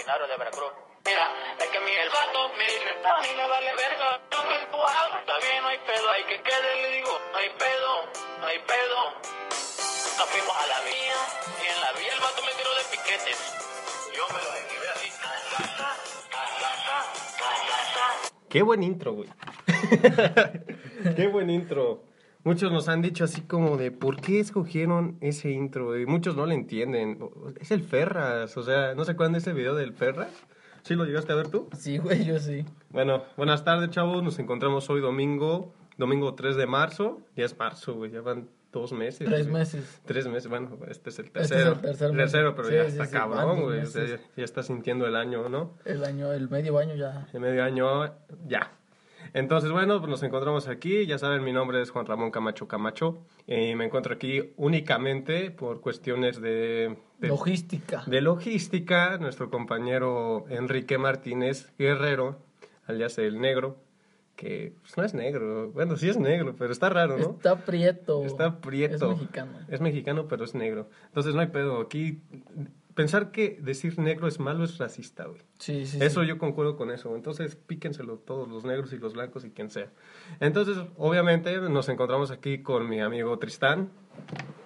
originario de Veracruz. Mira, es que mi el vato me dice, a mí me vale verga, yo me empujado, está bien, no hay pedo, hay que quede, le digo, no hay pedo, no hay pedo. Nos fuimos a la vía, y en la vía el vato me tiró de piquetes. Yo me los esquivé así, Qué buen intro, güey. Qué buen intro. Muchos nos han dicho así como de, ¿por qué escogieron ese intro? Y muchos no lo entienden. Es el Ferras, o sea, ¿no acuerdan de ese video del Ferras? ¿Sí lo llegaste a ver tú? Sí, güey, yo sí. Bueno, buenas tardes, chavos. Nos encontramos hoy domingo, domingo 3 de marzo. Ya es marzo, güey, ya van dos meses. Tres güey. meses. Tres meses, bueno, este es el Este es tercero. el tercer mes. pero Sí, ya sí, está sí, cabrón, güey. ya, ya está sintiendo el año, ¿no? El año, el medio año ya. De medio año, ya. Entonces, bueno, pues nos encontramos aquí. Ya saben, mi nombre es Juan Ramón Camacho Camacho. Y me encuentro aquí únicamente por cuestiones de, de, Logística. de logística. Nuestro compañero Enrique Martínez Guerrero, alias el negro, que pues, no es negro. Bueno, sí es negro, pero está raro, ¿no? Está prieto. Está prieto. Es mexicano. Es mexicano, pero es negro. Entonces no hay pedo. Aquí, pensar que decir negro es malo es racista, güey. Sí, sí. Eso sí. yo concuerdo con eso. Entonces, píquenselo todos, los negros y los blancos y quien sea. Entonces, obviamente, nos encontramos aquí con mi amigo Tristán.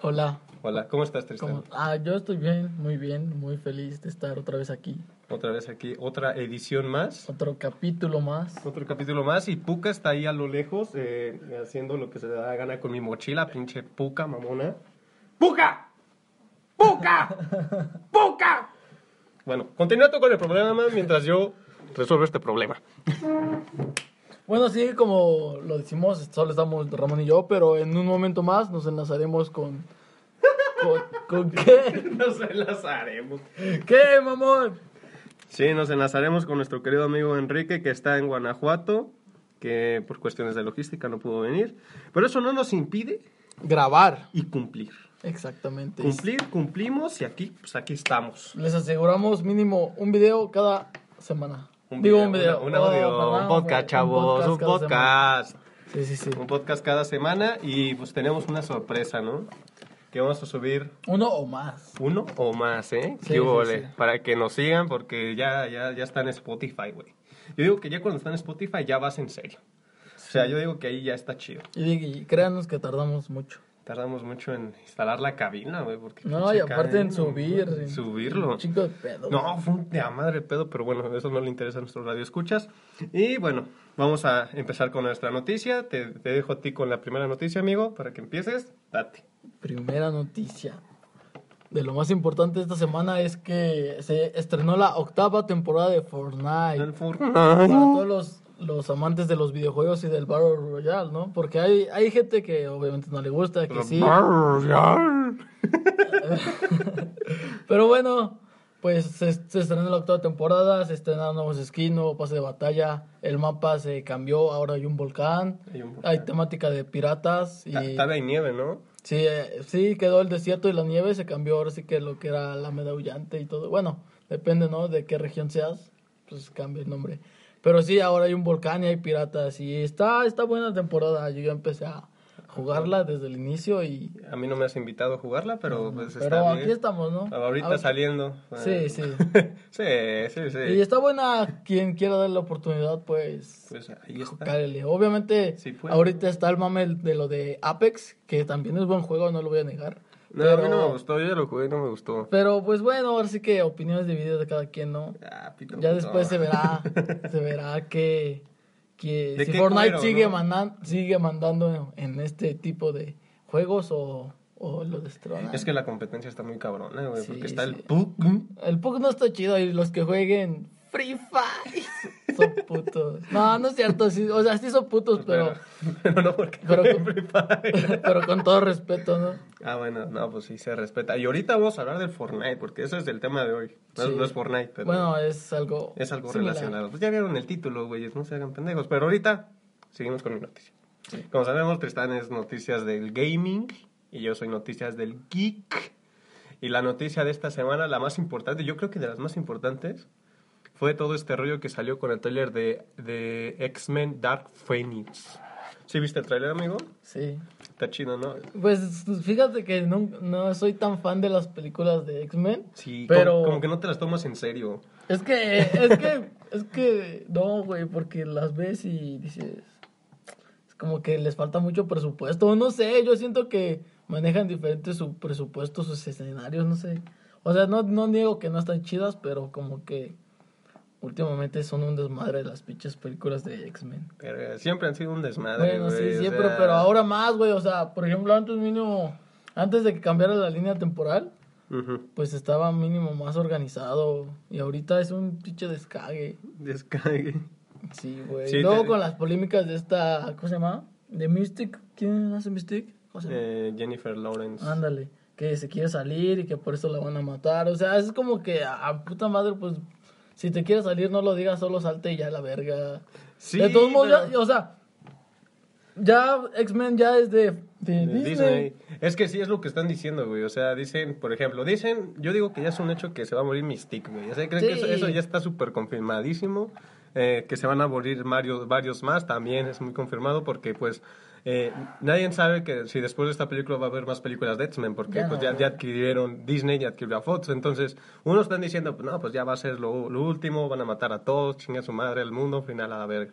Hola. Hola, ¿cómo estás, Tristán? ¿cómo? Ah, yo estoy bien, muy bien, muy feliz de estar otra vez aquí. Otra vez aquí, otra edición más. Otro capítulo más. Otro capítulo más. Y Puka está ahí a lo lejos, eh, haciendo lo que se le da la gana con mi mochila, pinche Puka, mamona. ¡Puka! ¡Puka! ¡Puka! Bueno, continúa tú con el problema mientras yo resuelvo este problema. Bueno, sí, como lo decimos, solo estamos Ramón y yo, pero en un momento más nos enlazaremos con... ¿Con, con qué? Nos enlazaremos. ¿Qué, mamón? Sí, nos enlazaremos con nuestro querido amigo Enrique, que está en Guanajuato, que por cuestiones de logística no pudo venir. Pero eso no nos impide Grabar. y cumplir. Exactamente. Cumplir, cumplimos y aquí, pues aquí estamos. Les aseguramos mínimo un video cada semana. Un Digo video, un video. Oh, audio, perdón, un podcast, chavos, un podcast. Sí, sí, sí. Un podcast cada semana y pues tenemos una sorpresa, ¿no? Que vamos a subir Uno o más. uno o más, ¿eh? Sí, sí. Para que nos sigan porque ya, ya, ya está en Spotify, güey. Yo digo que ya cuando está en Spotify ya vas en serio. O sea, yo digo que ahí ya está chido. Y, y créanos que tardamos mucho. Tardamos mucho en instalar la cabina, güey, porque... No, y aparte en subir. en- Subirlo. Un chico de pedo. No, fue un de a madre pedo, pero bueno, eso no le interesa a nuestros radioescuchas. Y bueno, vamos a empezar con nuestra noticia. Te, te dejo a ti con la primera noticia, amigo, para que empieces. Date. Primera noticia. De lo más importante de esta semana es que se estrenó la octava temporada de Fortnite. El Para Fortnite. todos los, los amantes de los videojuegos y del Battle Royale, ¿no? Porque hay, hay gente que obviamente no le gusta, que sí. Pero bueno, pues se, se estrenó la octava temporada, se estrenaron nuevos skins, nuevo pase de batalla, el mapa se cambió, ahora hay un volcán, Hay un volcán. hay temática de piratas y... Ta- Todavía hay nieve, ¿no? Sí, eh, sí, quedó el desierto y la nieve, se cambió ahora sí que lo que era la medaullante y todo. Bueno, depende, ¿no? De qué región seas, pues cambia el nombre. Pero sí, ahora hay un volcán y hay piratas y está, está buena temporada. Yo ya empecé a jugarla desde el inicio y... A mí no me has invitado a jugarla, pero pues está Pero bien. aquí estamos, ¿no? Ahorita Ahora- saliendo. Sí, sí. sí, sí, sí. Y está buena, quien quiera darle la oportunidad, pues... Pues ahí está. Cálele. Obviamente, Sí, ahorita está el mame de lo de Apex, que también es buen juego, no lo voy a negar. No, a mí no me gustó, yo ya lo jugué y no me gustó. Pero pues bueno, ahora sí que opiniones divididas de cada quien, ¿no? Ah, pito, Ya pito. después se verá, se verá que, que ¿De si Fortnite cuero, sigue, no? mandan- sigue mandando en este tipo de juegos o, o lo destrona. Es que la competencia está muy cabrona, güey, Sí, porque está el. PUC. El PUC no está chido y los que jueguen Free Fire. Son putos. No, no es cierto. Sí, o sea, sí son putos, pero, Pero no porque Pero- jueguen Free Fire. pero con todo respeto, ¿no? Ah, bueno, no, pues sí se respeta. Y ahorita vamos a hablar del Fortnite, porque ese es el tema de hoy. No, Sí. no es Fortnite, pero Bueno, es algo. es algo similar. relacionado. Pues ya vieron el título, güeyes, no se hagan pendejos. Pero ahorita seguimos con mi noticia. Como sabemos, Tristán es noticias del gaming y yo soy noticias del geek. Y la noticia de esta semana, la más importante, yo creo que de las más importantes, fue todo este rollo que salió con el tráiler de, de X-Men Dark Phoenix. ¿Sí viste el tráiler, amigo? Sí. Está chido, ¿no? Pues fíjate que no, no soy tan fan de las películas de X-Men. Sí, pero como, como que no te las tomas en serio. es que, es que, es que, no, güey, porque las ves y dices, es como que les falta mucho presupuesto. No sé, yo siento que manejan diferentes su presupuesto, sus escenarios, no sé. O sea, no, no niego que no están chidas, pero como que últimamente son un desmadre las pinches películas de X-Men. Pero siempre han sido un desmadre, Bueno, güey, sí, siempre, sea, pero ahora más, güey. O sea, por ejemplo, antes mínimo, antes de que cambiara la línea temporal, pues estaba mínimo más organizado. Y ahorita es un pinche descague. Descague. Sí, güey. Sí, y luego te- con las polémicas de esta, ¿cómo se llama? De Mystic. ¿Quién hace Mystic? ¿Cómo se llama? Eh, Jennifer Lawrence. Ándale. Que se quiere salir y que por eso la van a matar. O sea, es como que a puta madre, pues, si te quieres salir, no lo digas, solo salte y ya la verga. Sí, de todos modos, pero- ya- o sea, ya X-Men ya es de, de de Disney. Disney. Es que sí es lo que están diciendo, güey. O sea, dicen, por ejemplo, dicen, yo digo que ya es un hecho que se va a morir Mystique, güey. O sea, creo que eso ya está súper confirmadísimo. Eh, que se van a morir varios, varios más también es muy confirmado porque, pues, eh, nadie sabe que si después de esta película va a haber más películas de X-Men porque Ya pues, no. ya, ya adquirieron Disney, ya adquirió a Fox. Entonces, unos están diciendo, pues, no, pues ya va a ser lo, lo último, van a matar a todos, chinga su madre, el mundo, final a la verga.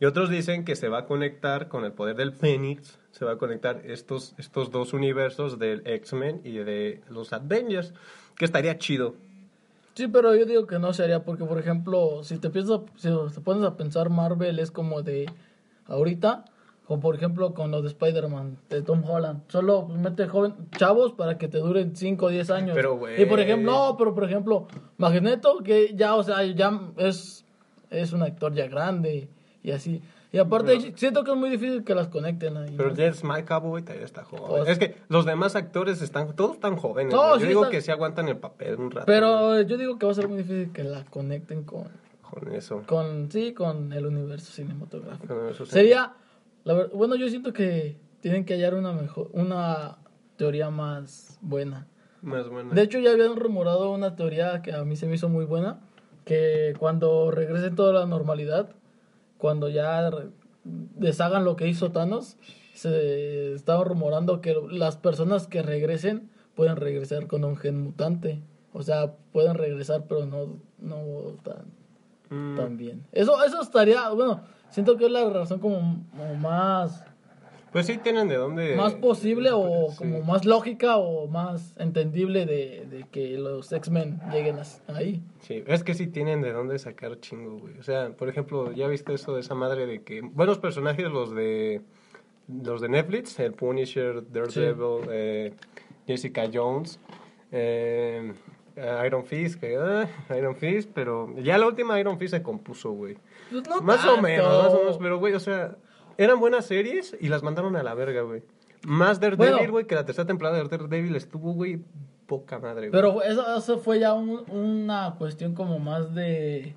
Y otros dicen que se va a conectar con el poder del Fénix, se va a conectar estos, estos dos universos del X-Men y de los Avengers, que estaría chido. Sí, pero yo digo que no sería porque, por ejemplo, si te piensas, si te pones a pensar, Marvel es como de ahorita, como por ejemplo con lo de Spider-Man, de Tom Holland. Solo mete joven, chavos para que te duren 5 o 10 años. Pero, güey. Y por ejemplo, no, pero por ejemplo, Magneto, que ya, o sea, ya es, es un actor ya grande y así. Y aparte, siento que es muy difícil que las conecten ahí. Pero ¿no? James McAvoy todavía está joven. Pues- es que los demás actores están, todos están jóvenes. No. Yo sí digo que sí aguantan el papel un rato. Pero yo digo que va a ser muy difícil que la conecten con, Con eso. con sí, con el universo cinematográfico. Con. Sería, la ver- bueno, yo siento que tienen que hallar una mejor, una teoría más buena. Más bueno. De hecho, ya habían rumorado una teoría que a mí se me hizo muy buena, que cuando regrese toda la normalidad, cuando ya deshagan lo que hizo Thanos, se estaba rumorando que las personas que regresen pueden regresar con un gen mutante. O sea, pueden regresar, pero no, no tan, Mm, tan bien. Eso, eso estaría, bueno, siento que es la razón como, como más, Pues sí tienen de dónde... más posible o Sí. como más lógica o más entendible de, de que los X-Men lleguen as- ahí. Sí, es que sí tienen de dónde sacar chingo, güey. O sea, por ejemplo, ¿ya viste eso de esa madre de que... Buenos personajes los de... Los de Netflix, el Punisher, Daredevil, eh, Jessica Jones, eh, Iron Fist, que... ah, Iron Fist, pero ya la última Iron Fist se compuso, güey. Pues no Más o menos, más o menos, pero güey, o sea, eran buenas series y las mandaron a la verga, güey. Más Daredevil, Bueno. güey, que la tercera temporada de Daredevil estuvo, güey, poca madre, güey. Pero eso, eso fue ya un- una cuestión como más de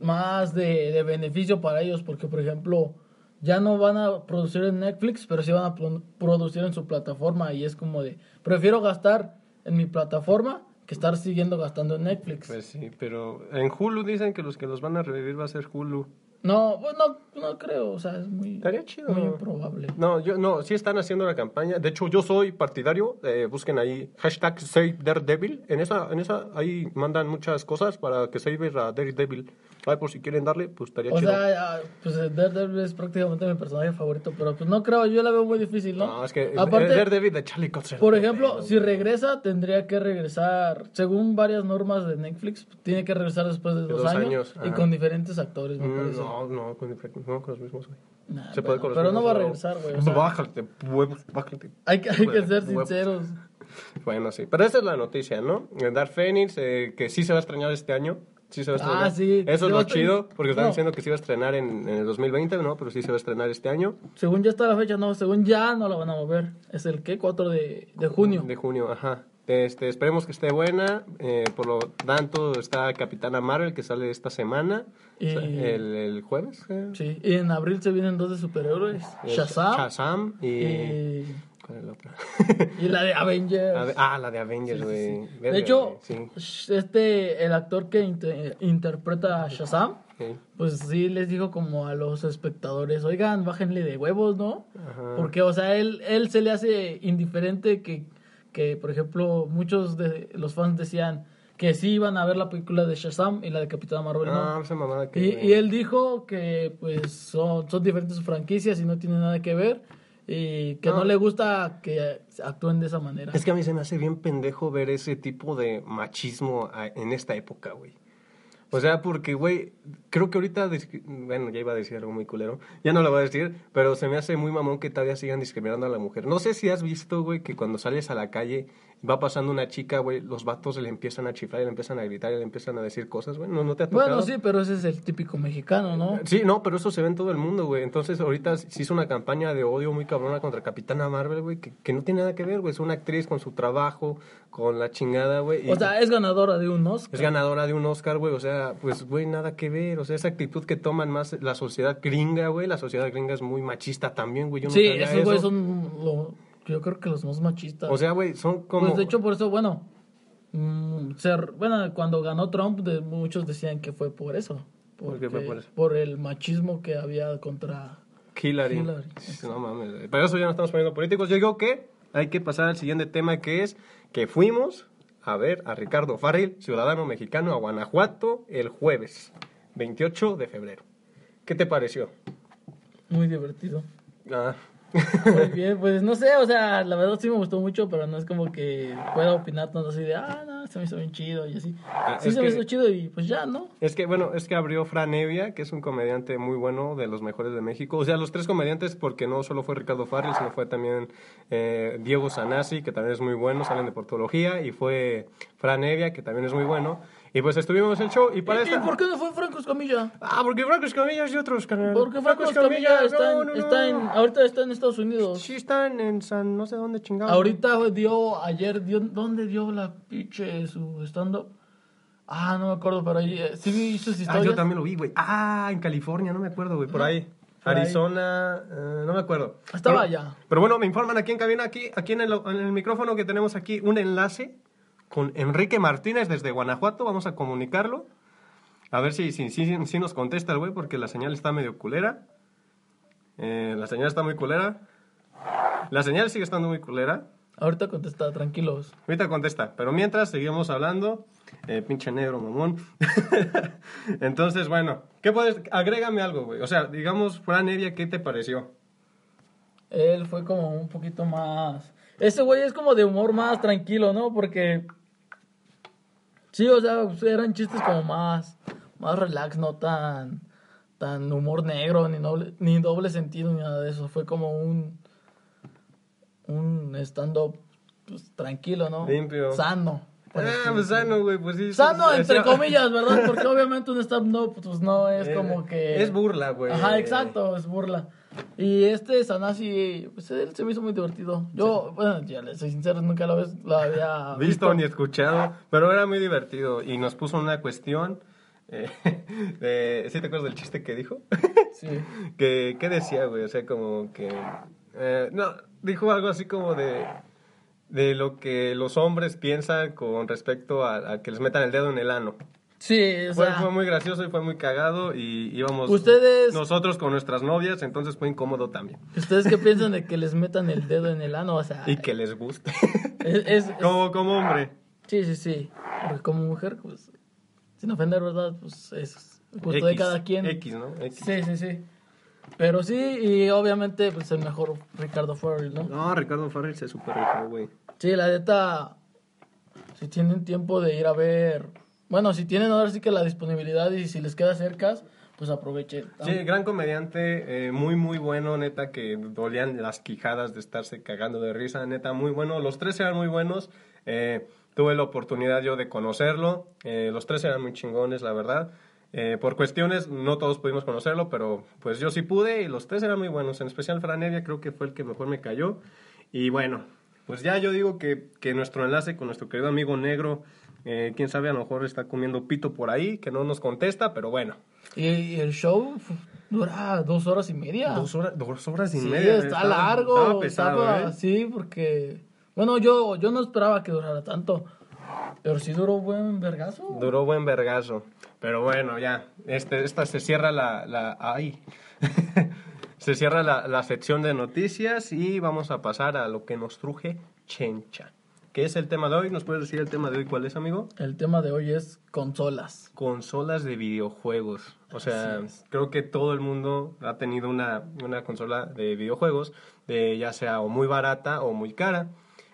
más de, de beneficio para ellos porque por ejemplo ya no van a producir en Netflix pero sí van a pro- producir en su plataforma y es como de prefiero gastar en mi plataforma que estar siguiendo gastando en Netflix Pues sí, pero en Hulu dicen que los que los van a revivir va a ser Hulu. no pues no no creo o sea es muy Estaría chido. muy improbable No, yo no, sí están haciendo la campaña. De hecho, yo soy partidario. eh, busquen ahí hashtag Save Daredevil. En esa, en esa, ahí mandan muchas cosas para que save a Daredevil. Ay, por si quieren darle, pues estaría o chido. sea, ah, pues Daredevil es prácticamente mi personaje favorito, pero pues no creo, yo la veo muy difícil, ¿no? no, es que Aparte, Daredevil de Charlie Cox. Por ejemplo, si regresa, tendría que regresar, según varias normas de Netflix, tiene que regresar después de dos, dos años, años, y con diferentes actores, me parece. Mm, No, no, con, no, con los mismos, güey. Nah, Se puede con los pero no va a regresar, güey. o sea, Bájate, huevos, bájate. hay que, hay que ser sinceros. Bueno, sí. Pero esa es la noticia, ¿no? Dark Phoenix, eh, que sí se va a extrañar este año. Sí se va a Ah, estrenar. sí. Eso es lo chido, porque No. diciendo que se iba a estrenar en, en el 2020, ¿no? Pero sí se va a estrenar este año. Según ya está la fecha, no, según ya no la van a mover. Es el qué, 4 de, de junio. De junio, ajá. Este, esperemos que esté buena. eh, por lo tanto, está Capitana Marvel, que sale esta semana. Y- el, el jueves. eh. Sí, y en abril se vienen dos de superhéroes. Shazam Shazam y... y, ¿Cuál es la otra? y la de Avengers. Ah, la de Avengers, Sí, sí, güey. sí. Verga, De hecho, güey, sí. este, el actor que inter- interpreta a Shazam, Sí. pues sí les dijo como a los espectadores, oigan, bájenle de huevos, ¿no? Ajá. Porque, o sea, él, él se le hace indiferente que, que, por ejemplo, muchos de los fans decían que sí iban a ver la película de Shazam y la de Capitana Marvel, Ah, ¿no? esa mamada que... Y, y él dijo que pues son, son diferentes franquicias y no tienen nada que ver y que no, No. le gusta que actúen de esa manera. Es que a mí se me hace bien pendejo ver ese tipo de machismo en esta época, güey. O sea, porque, güey, creo que ahorita, bueno, ya iba a decir algo muy culero, ya no lo voy a decir, pero se me hace muy mamón que todavía sigan discriminando a la mujer. No sé si has visto, güey, que cuando sales a la calle va pasando una chica, güey, los vatos le empiezan a chiflar y le empiezan a gritar y le empiezan a decir cosas, güey, ¿no, no te ha tocado? Bueno, sí, pero ese es el típico mexicano, ¿no? Sí, no, pero eso se ve en todo el mundo, güey. Entonces, ahorita se hizo una campaña de odio muy cabrona contra Capitana Marvel, güey, que, que no tiene nada que ver, güey. Es una actriz con su trabajo, con la chingada, güey. O sea, es ganadora de un Oscar. es ganadora de un Oscar, güey. O sea, pues, güey, nada que ver. O sea, esa actitud que toman más la sociedad gringa, güey. La sociedad gringa es muy machista también, güey. Yo no sí, esos güeyes eso. son, lo- yo creo que los más machistas. O sea, güey, son como... Pues de hecho, por eso, bueno, mm, ser, bueno, cuando ganó Trump, de, muchos decían que fue por eso. ¿Por qué fue porque- por eso? por el machismo que había contra... Hillary. Hillary. No mames. Pero eso ya no estamos poniendo políticos. Yo digo que hay que pasar al siguiente tema que es que fuimos a ver a Ricardo Farrell, ciudadano mexicano, a Guanajuato el jueves 28 de febrero. ¿Qué te pareció? Muy divertido. Ah. Muy bien, pues no sé, o sea, la verdad sí me gustó mucho, pero no es como que pueda opinar tanto así de, ah, no, se me hizo bien chido y así. Ah, sí se me hizo chido y pues ya, ¿no? Es que, bueno, es que abrió Fran Evia, que es un comediante muy bueno, de los mejores de México. O sea, los tres comediantes, porque no solo fue Ricardo Farrell, sino fue también eh, Diego Sanasi, que también es muy bueno, salen de portología, y fue Fran Evia, que también es muy bueno. Y pues estuvimos en el show, y para ¿Y, esta... y por qué no fue Franco Escamilla? Ah, porque Franco Escamilla es de otros canales. Porque Franco Escamilla está, en, está en, ahorita está en Estados Unidos. Sí, están en San... no sé dónde chingados. Ahorita dio, ayer dio, ¿dónde dio la pinche su stand-up? Ah, no me acuerdo, pero ahí, eh, sí vi sus Ah, historias. yo también lo vi, güey. Ah, en California, no me acuerdo, güey, por ahí. Arizona, eh, no me acuerdo. Estaba allá. Pero bueno, me informan aquí en cabina, aquí, aquí en el, en el micrófono que tenemos aquí un enlace con Enrique Martínez desde Guanajuato. Vamos a comunicarlo. A ver si, si, si, si nos contesta el güey, porque la señal está medio culera. Eh, la señal está muy culera. La señal sigue estando muy culera. Ahorita contesta, tranquilos. Ahorita contesta, pero mientras seguimos hablando, eh, pinche negro, mamón. Entonces, bueno, ¿qué puedes? Agrégame algo, güey. O sea, digamos, Fran Evia, ¿qué te pareció? Él fue como un poquito más... Ese güey es como de humor más tranquilo, ¿no? Porque... Sí, o sea, eran chistes como más... Más relax, no tan... Tan humor negro, ni doble, ni doble sentido, ni nada de eso. Fue como un... Un stand-up pues, tranquilo, ¿no? Limpio. Sano. Ah, pues sano, güey, pues sí. Sano, entre comillas, ¿verdad? Porque obviamente un stand-up pues no es Eh, como que... Es burla, güey. Ajá, exacto, es burla. Y este Sanasi, pues él se me hizo muy divertido. Yo, bueno, ya le soy sincero, nunca lo, lo había Visto ni escuchado, pero era muy divertido y nos puso una cuestión. Eh, de, ¿Sí te acuerdas del chiste que dijo? Sí. que, ¿Qué decía, güey? O sea, como que... eh, no, dijo algo así como de... De lo que los hombres piensan con respecto a, a que les metan el dedo en el ano. Sí, o Fue, sea, fue muy gracioso y fue muy cagado y íbamos Ustedes- nosotros con nuestras novias, entonces fue incómodo también. ¿ustedes qué piensan de que les metan el dedo en el ano? O sea, Y que les guste. es, como, como hombre. sí, sí, sí. Porque como mujer, pues, sin ofender, ¿verdad? Pues es gusto de X, cada quien. X, ¿no? X. Sí, sí, sí. Pero sí, y obviamente, pues el mejor Ricardo Farrell, ¿no? No, Ricardo Farrell se super güey. Sí, la neta, si tienen tiempo de ir a ver, bueno, si tienen ahora sí que la disponibilidad y si les queda cerca, pues aproveché. Sí, gran comediante, eh, muy, muy bueno, neta, que dolían las quijadas de estarse cagando de risa, neta, muy bueno. Los tres eran muy buenos. eh, tuve la oportunidad yo de conocerlo. eh, los tres eran muy chingones, la verdad. Por cuestiones, no todos pudimos conocerlo, pero pues yo sí pude y los tres eran muy buenos. En especial Fran Evia creo que fue el que mejor me cayó. Y bueno, pues ya yo digo que, que nuestro enlace con nuestro querido amigo negro, eh, quién sabe, a lo mejor está comiendo pito por ahí, que no nos contesta, pero bueno. Y, el show dura dos horas y media. Dos horas, dos horas y sí, media. está estaba- largo. Estaba pesado, estaba- ¿eh? Sí, porque... Bueno, yo, yo no esperaba que durara tanto. Pero sí duró buen vergazo. Duró buen vergazo. Pero bueno, ya. Este, esta se cierra la. la ay. se cierra la, la sección de noticias y vamos a pasar a lo que nos truje Chencha. ¿Qué es el tema de hoy? ¿Nos puedes decir el tema de hoy cuál es, amigo? El tema de hoy es consolas. Consolas de videojuegos. O sea, creo que todo el mundo ha tenido una, una consola de videojuegos, de ya sea o muy barata o muy cara.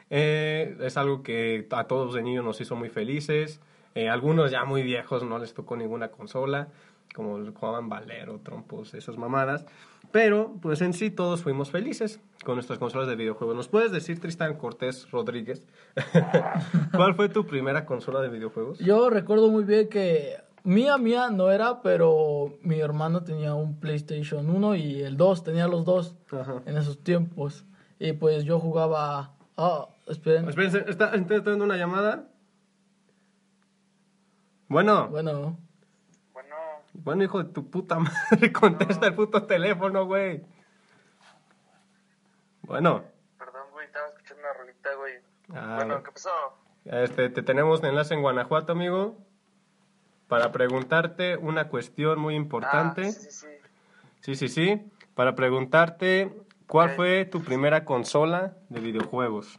Eh, es algo que a todos de niños nos hizo muy felices. Eh, algunos ya muy viejos no les tocó ninguna consola, como jugaban Valero, trompos, esas mamadas. Pero, pues en sí, todos fuimos felices con nuestras consolas de videojuegos. ¿Nos puedes decir, Tristan Cortés Rodríguez, cuál fue tu primera consola de videojuegos? Yo recuerdo muy bien que mía, mía no era, pero mi hermano tenía un PlayStation 1 y el 2, tenía los dos Ajá. en esos tiempos. Y pues yo jugaba... Ah, esperen. Espérense, ¿está, está entrando una llamada? Bueno, Bueno, Bueno, hijo de tu puta madre, contesta el puto teléfono, güey. Bueno, perdón, güey, estaba escuchando una rolita, güey. Ah, bueno. ¿qué pasó? este, te tenemos enlace en Guanajuato, amigo, para preguntarte una cuestión muy importante. Ah, sí, sí, sí. Sí, sí, sí. Para preguntarte, ¿cuál fue tu primera consola de videojuegos?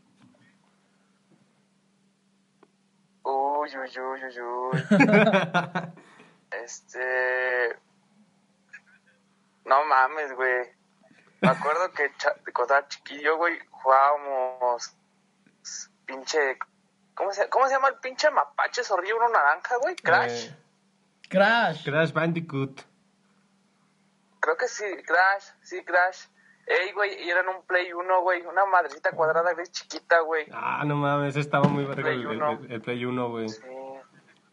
Uy, uy, uy, uy, uy. este. No mames, güey. Me acuerdo que cha- cuando estaba chiquillo, güey, jugábamos. Pinche. ¿Cómo se, ¿Cómo se llama el pinche mapache horrible, uno naranja, güey? Crash. Eh, Crash. Crash Bandicoot. Creo que sí, Crash, sí, Crash. Ey, güey, y eran un Play 1, güey, una madrecita cuadrada gris chiquita, güey. Ah, no mames, estaba muy verga el, Play 1, güey. Sí.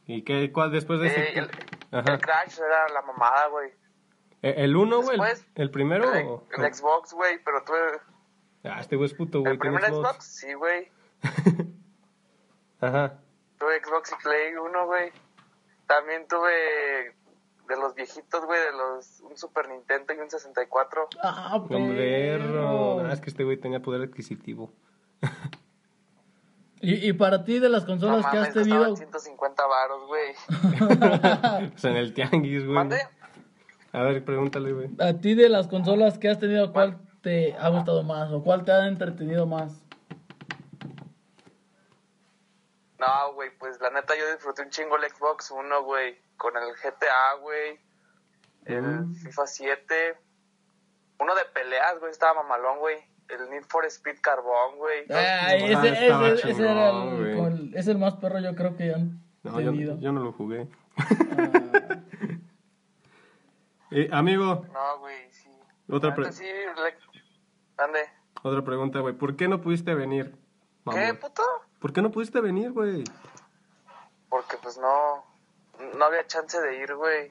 ¿Y qué, cuál después de ese? El, Ajá. el Crash era la mamada, güey. ¿E- ¿El 1, güey? ¿El, primero? El, o- el Xbox, güey, pero tuve... Ah, este güey es puto, güey. ¿El primer Xbox. Xbox? Sí, güey. Ajá. Tuve Xbox y Play 1, güey. También tuve de los viejitos, güey, de los un Super Nintendo y un 64. Ah, perro. ah, es que este güey tenía poder adquisitivo. Y, y para ti de las No consolas que has tenido... 150 varos, güey. Pues en el tianguis, güey. ¿Mande? A ver, pregúntale, güey. A ti de las consolas que has tenido, ¿cuál te ha gustado más o cuál te ha entretenido más? No, güey, pues la neta yo disfruté un chingo el Xbox 1, güey. Con el GTA, güey. El Mm. FIFA 7. Uno de peleas, güey, estaba mamalón, güey. El Need for Speed Carbón, güey. Ay, Ah, ese, ese, ese era el, es el más perro yo creo que han No, yo, tenido. yo no lo jugué. Ah, Eh, amigo, No, güey, sí. Otra La pre- neta sí, le... ¿Dónde? otra pregunta, güey. ¿Por qué no pudiste venir? ¿Qué, puto? ¿Por qué no pudiste venir, güey? Porque pues no... No había chance de ir, güey.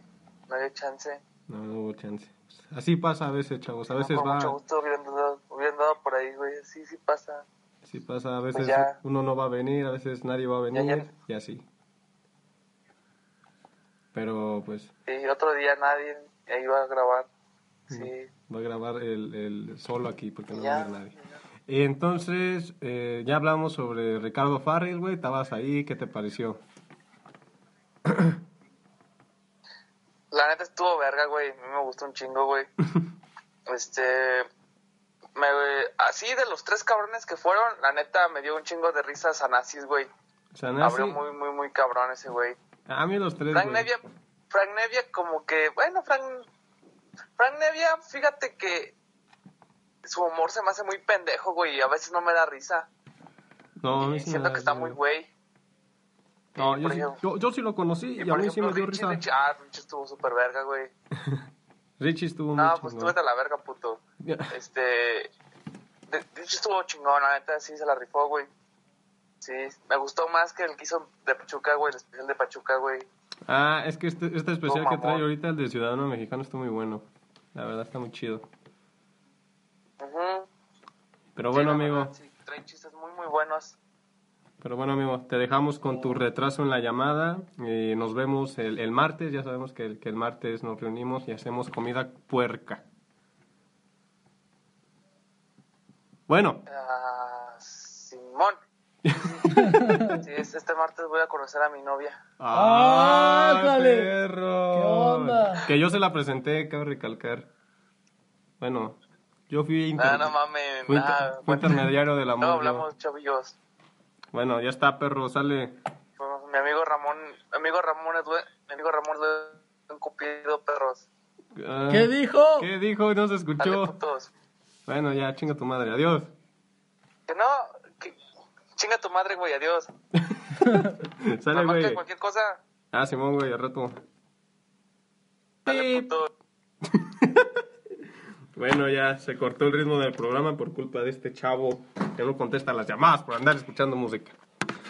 No había chance. No, no hubo chance. Así pasa a veces, chavos. A veces Con va... mucho gusto hubieran dado, hubieran dado por ahí, güey. Sí, sí pasa. Sí pasa, a veces Pues ya. uno no va a venir, a veces nadie va a venir ya. y así. Pero pues Y otro día nadie iba a grabar. Sí. va a grabar el, el solo aquí porque no Ya. va a venir nadie. Y entonces, eh, ya hablamos sobre Ricardo Farrell, güey. Estabas ahí, ¿qué te pareció? Neta estuvo verga, güey. A mí me gustó un chingo, güey. este. Me, así de los tres cabrones que fueron, la neta me dio un chingo de risa Sanasis, güey. Sanasi, Abrió muy, muy, muy cabrón ese güey. a mí los tres, Frank. Nevia, Frank Nevia como que, bueno, Frank, Frank Nevia, fíjate que su humor se me hace muy pendejo, güey, y a veces no me da risa. No, Y siento que está muy güey. No, yo, sí, ejemplo- yo, yo sí lo conocí y, y a por mí sí me ejemplo, dio Richie, risa. Richie, ah, Richie estuvo súper verga, güey. Richie estuvo muy No, pues tú chingón. a la verga, puto. Este. de- Richie estuvo chingón, la neta, sí se la rifó, güey. Sí, me gustó más que el que hizo de Pachuca, güey, el especial de Pachuca, güey. Ah, es que este, este especial que trae ahorita, el de Ciudadano Mexicano, está muy bueno. La verdad está muy chido. Ujú. Pero bueno, amigo, verdad, sí, trae chistes muy, muy buenos. Pero bueno, amigo, te dejamos con tu retraso en la llamada. y nos vemos el, el martes. Ya sabemos que el, que el martes nos reunimos y hacemos comida puerca. Bueno, Ah, Simón. Sí, este martes voy a conocer a mi novia. ¡Ah, ¡Ah, jale! perro! ¿Qué onda? Que yo se la presenté, cabe recalcar. Bueno, yo fui, inter- Ah, no mames, fui inter- nada. fui intermediario del amor. No, hablamos, chavillos. Bueno, ya está, perro, sale. Bueno, mi amigo Ramón, mi amigo Ramón es due- mi amigo Ramón es un cupido, perros. Ah, ¿Qué dijo? ¿Qué dijo? No se escuchó. Bueno, ya, chinga tu madre. Adiós. Que no, que chinga tu madre, güey, adiós. Sale, güey. cualquier cosa. Ah, Simón, güey, al rato. Dale, puto. Bueno, ya se cortó el ritmo del programa por culpa de este chavo que no contesta las llamadas por andar escuchando música.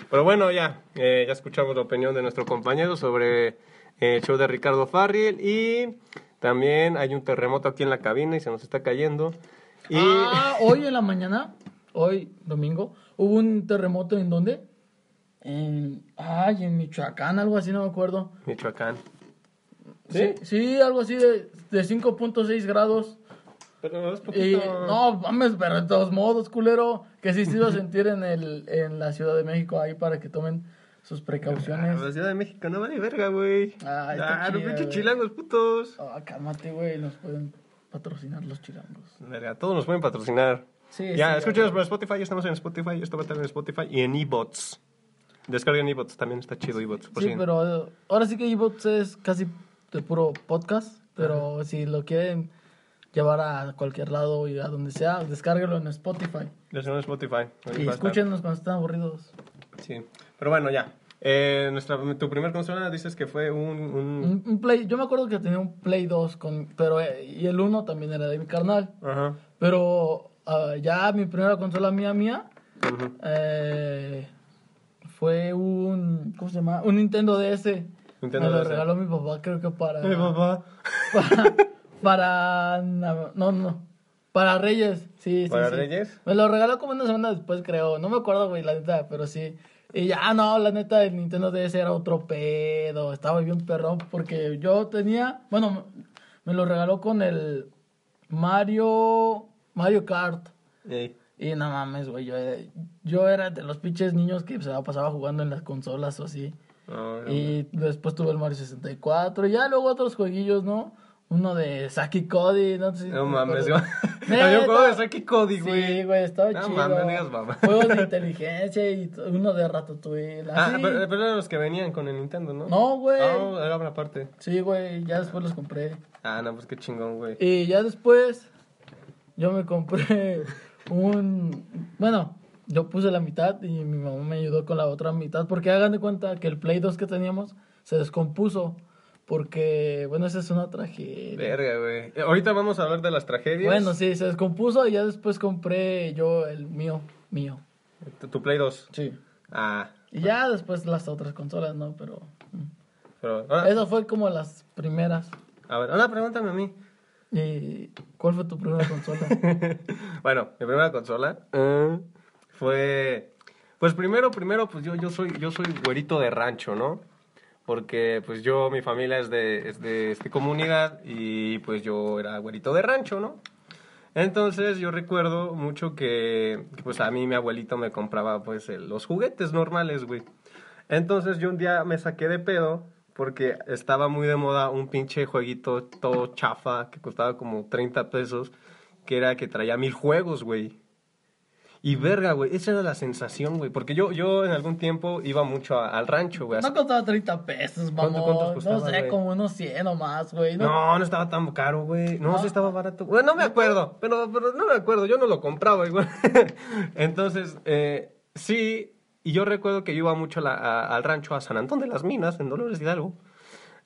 Pero bueno, ya, eh, ya escuchamos la opinión de nuestro compañero sobre eh, el show de Ricardo Farril y también hay un terremoto aquí en la cabina y se nos está cayendo. Y Ah, hoy en la mañana, hoy domingo, hubo un terremoto en dónde? En, ay, en Michoacán, algo así, no me acuerdo. Michoacán. Sí, sí, algo así de, de 5.6 grados. Pero es Y, no, mames, pero de todos modos, culero, que sí se iba a sentir en, el, en la Ciudad de México ahí para que tomen sus precauciones. La Ciudad de México no vale verga, güey. Ah, Ah, los pinches chilangos, putos. Ah, cálmate, güey, nos pueden patrocinar los chilangos. Verga, todos nos pueden patrocinar. Sí, ya, sí, escúchenos por Spotify, ya estamos en Spotify, esto va a estar en Spotify y en eBots. Descarguen eBots, también está chido eBots. por Sí, si- pero eh, ahora sí que eBots es casi de puro podcast, pero si lo quieren llevar a cualquier lado y a donde sea, descárguelo en Spotify. Está en Spotify. ahí Y escúchenos cuando estén aburridos. Sí, pero bueno, ya. Eh, nuestra, tu primer consola dices que fue un... un- Play, yo me acuerdo que tenía un Play 2, con, pero eh, y el 1 también era de mi carnal. Ajá. Pero ah, ya mi primera consola mía, mía, eh, fue un, ¿cómo se llama? Un Nintendo DS. Nintendo me lo DS. regaló mi papá, creo que para... Mi papá. para, para no no para Reyes sí sí ¿Para sí. Reyes? me lo regaló como una semana después creo no me acuerdo güey la neta pero sí y ya no la neta el Nintendo DS era otro pedo estaba bien perrón porque yo tenía bueno me lo regaló con el Mario Mario Kart Ey. y no mames güey yo, yo era de los pinches niños que se la pasaba jugando en las consolas o así No, no, y después tuve el Mario 64. Y ya luego otros jueguillos, ¿no? Uno de Saki Cody, no sé si No mames, yo- Había un juego de. Saki Cody, güey. Sí, güey, estaba No chido. mames, no digas mamá. Juegos de inteligencia y uno de Ratatouille. Ah, pero, pero eran los que venían con el Nintendo, ¿no? No, güey. No, era una parte. Sí, güey, ya después los compré. Ah, no, pues qué chingón, güey. Y ya después yo me compré un... Bueno, yo puse la mitad y mi mamá me ayudó con la otra mitad. Porque hagan de cuenta que el Play 2 que teníamos se descompuso. Porque, bueno, esa es una tragedia. Verga, güey. Ahorita vamos a hablar de las tragedias. Bueno, sí, se descompuso y ya después compré yo el mío, mío. Tu, tu Play 2. Sí. Ah, Y ya después las otras consolas, ¿no? Pero... mm. pero... Ahora, Eso fue como las primeras. a ver, ahora pregúntame a mí. ¿Y cuál fue tu primera consola? bueno, mi primera consola eh, fue... Pues primero, primero, pues yo, yo soy, yo soy güerito de rancho, ¿no? Porque pues yo, mi familia es de, es de este, comunidad y pues yo era güerito de rancho, ¿no? Entonces yo recuerdo mucho que, pues a mí mi abuelito me compraba pues los juguetes normales, güey. Entonces yo un día me saqué de pedo porque estaba muy de moda un pinche jueguito todo chafa que costaba como 30 pesos, que era que traía mil juegos, güey. Y verga, güey, esa era la sensación, güey, porque yo, yo en algún tiempo iba mucho a- al rancho, güey. No costaba 30 pesos, ¿Cuánto- mamón. cuántos costaba, no sé, como unos 100 o más, güey. No, no estaba tan caro, güey. No, No. sí estaba barato. Bueno, no me acuerdo, pero, pero no me acuerdo. Yo no lo compraba igual. Entonces, eh, sí, y yo recuerdo que yo iba mucho a la- a- al rancho, a San Antón de las Minas, en Dolores Hidalgo.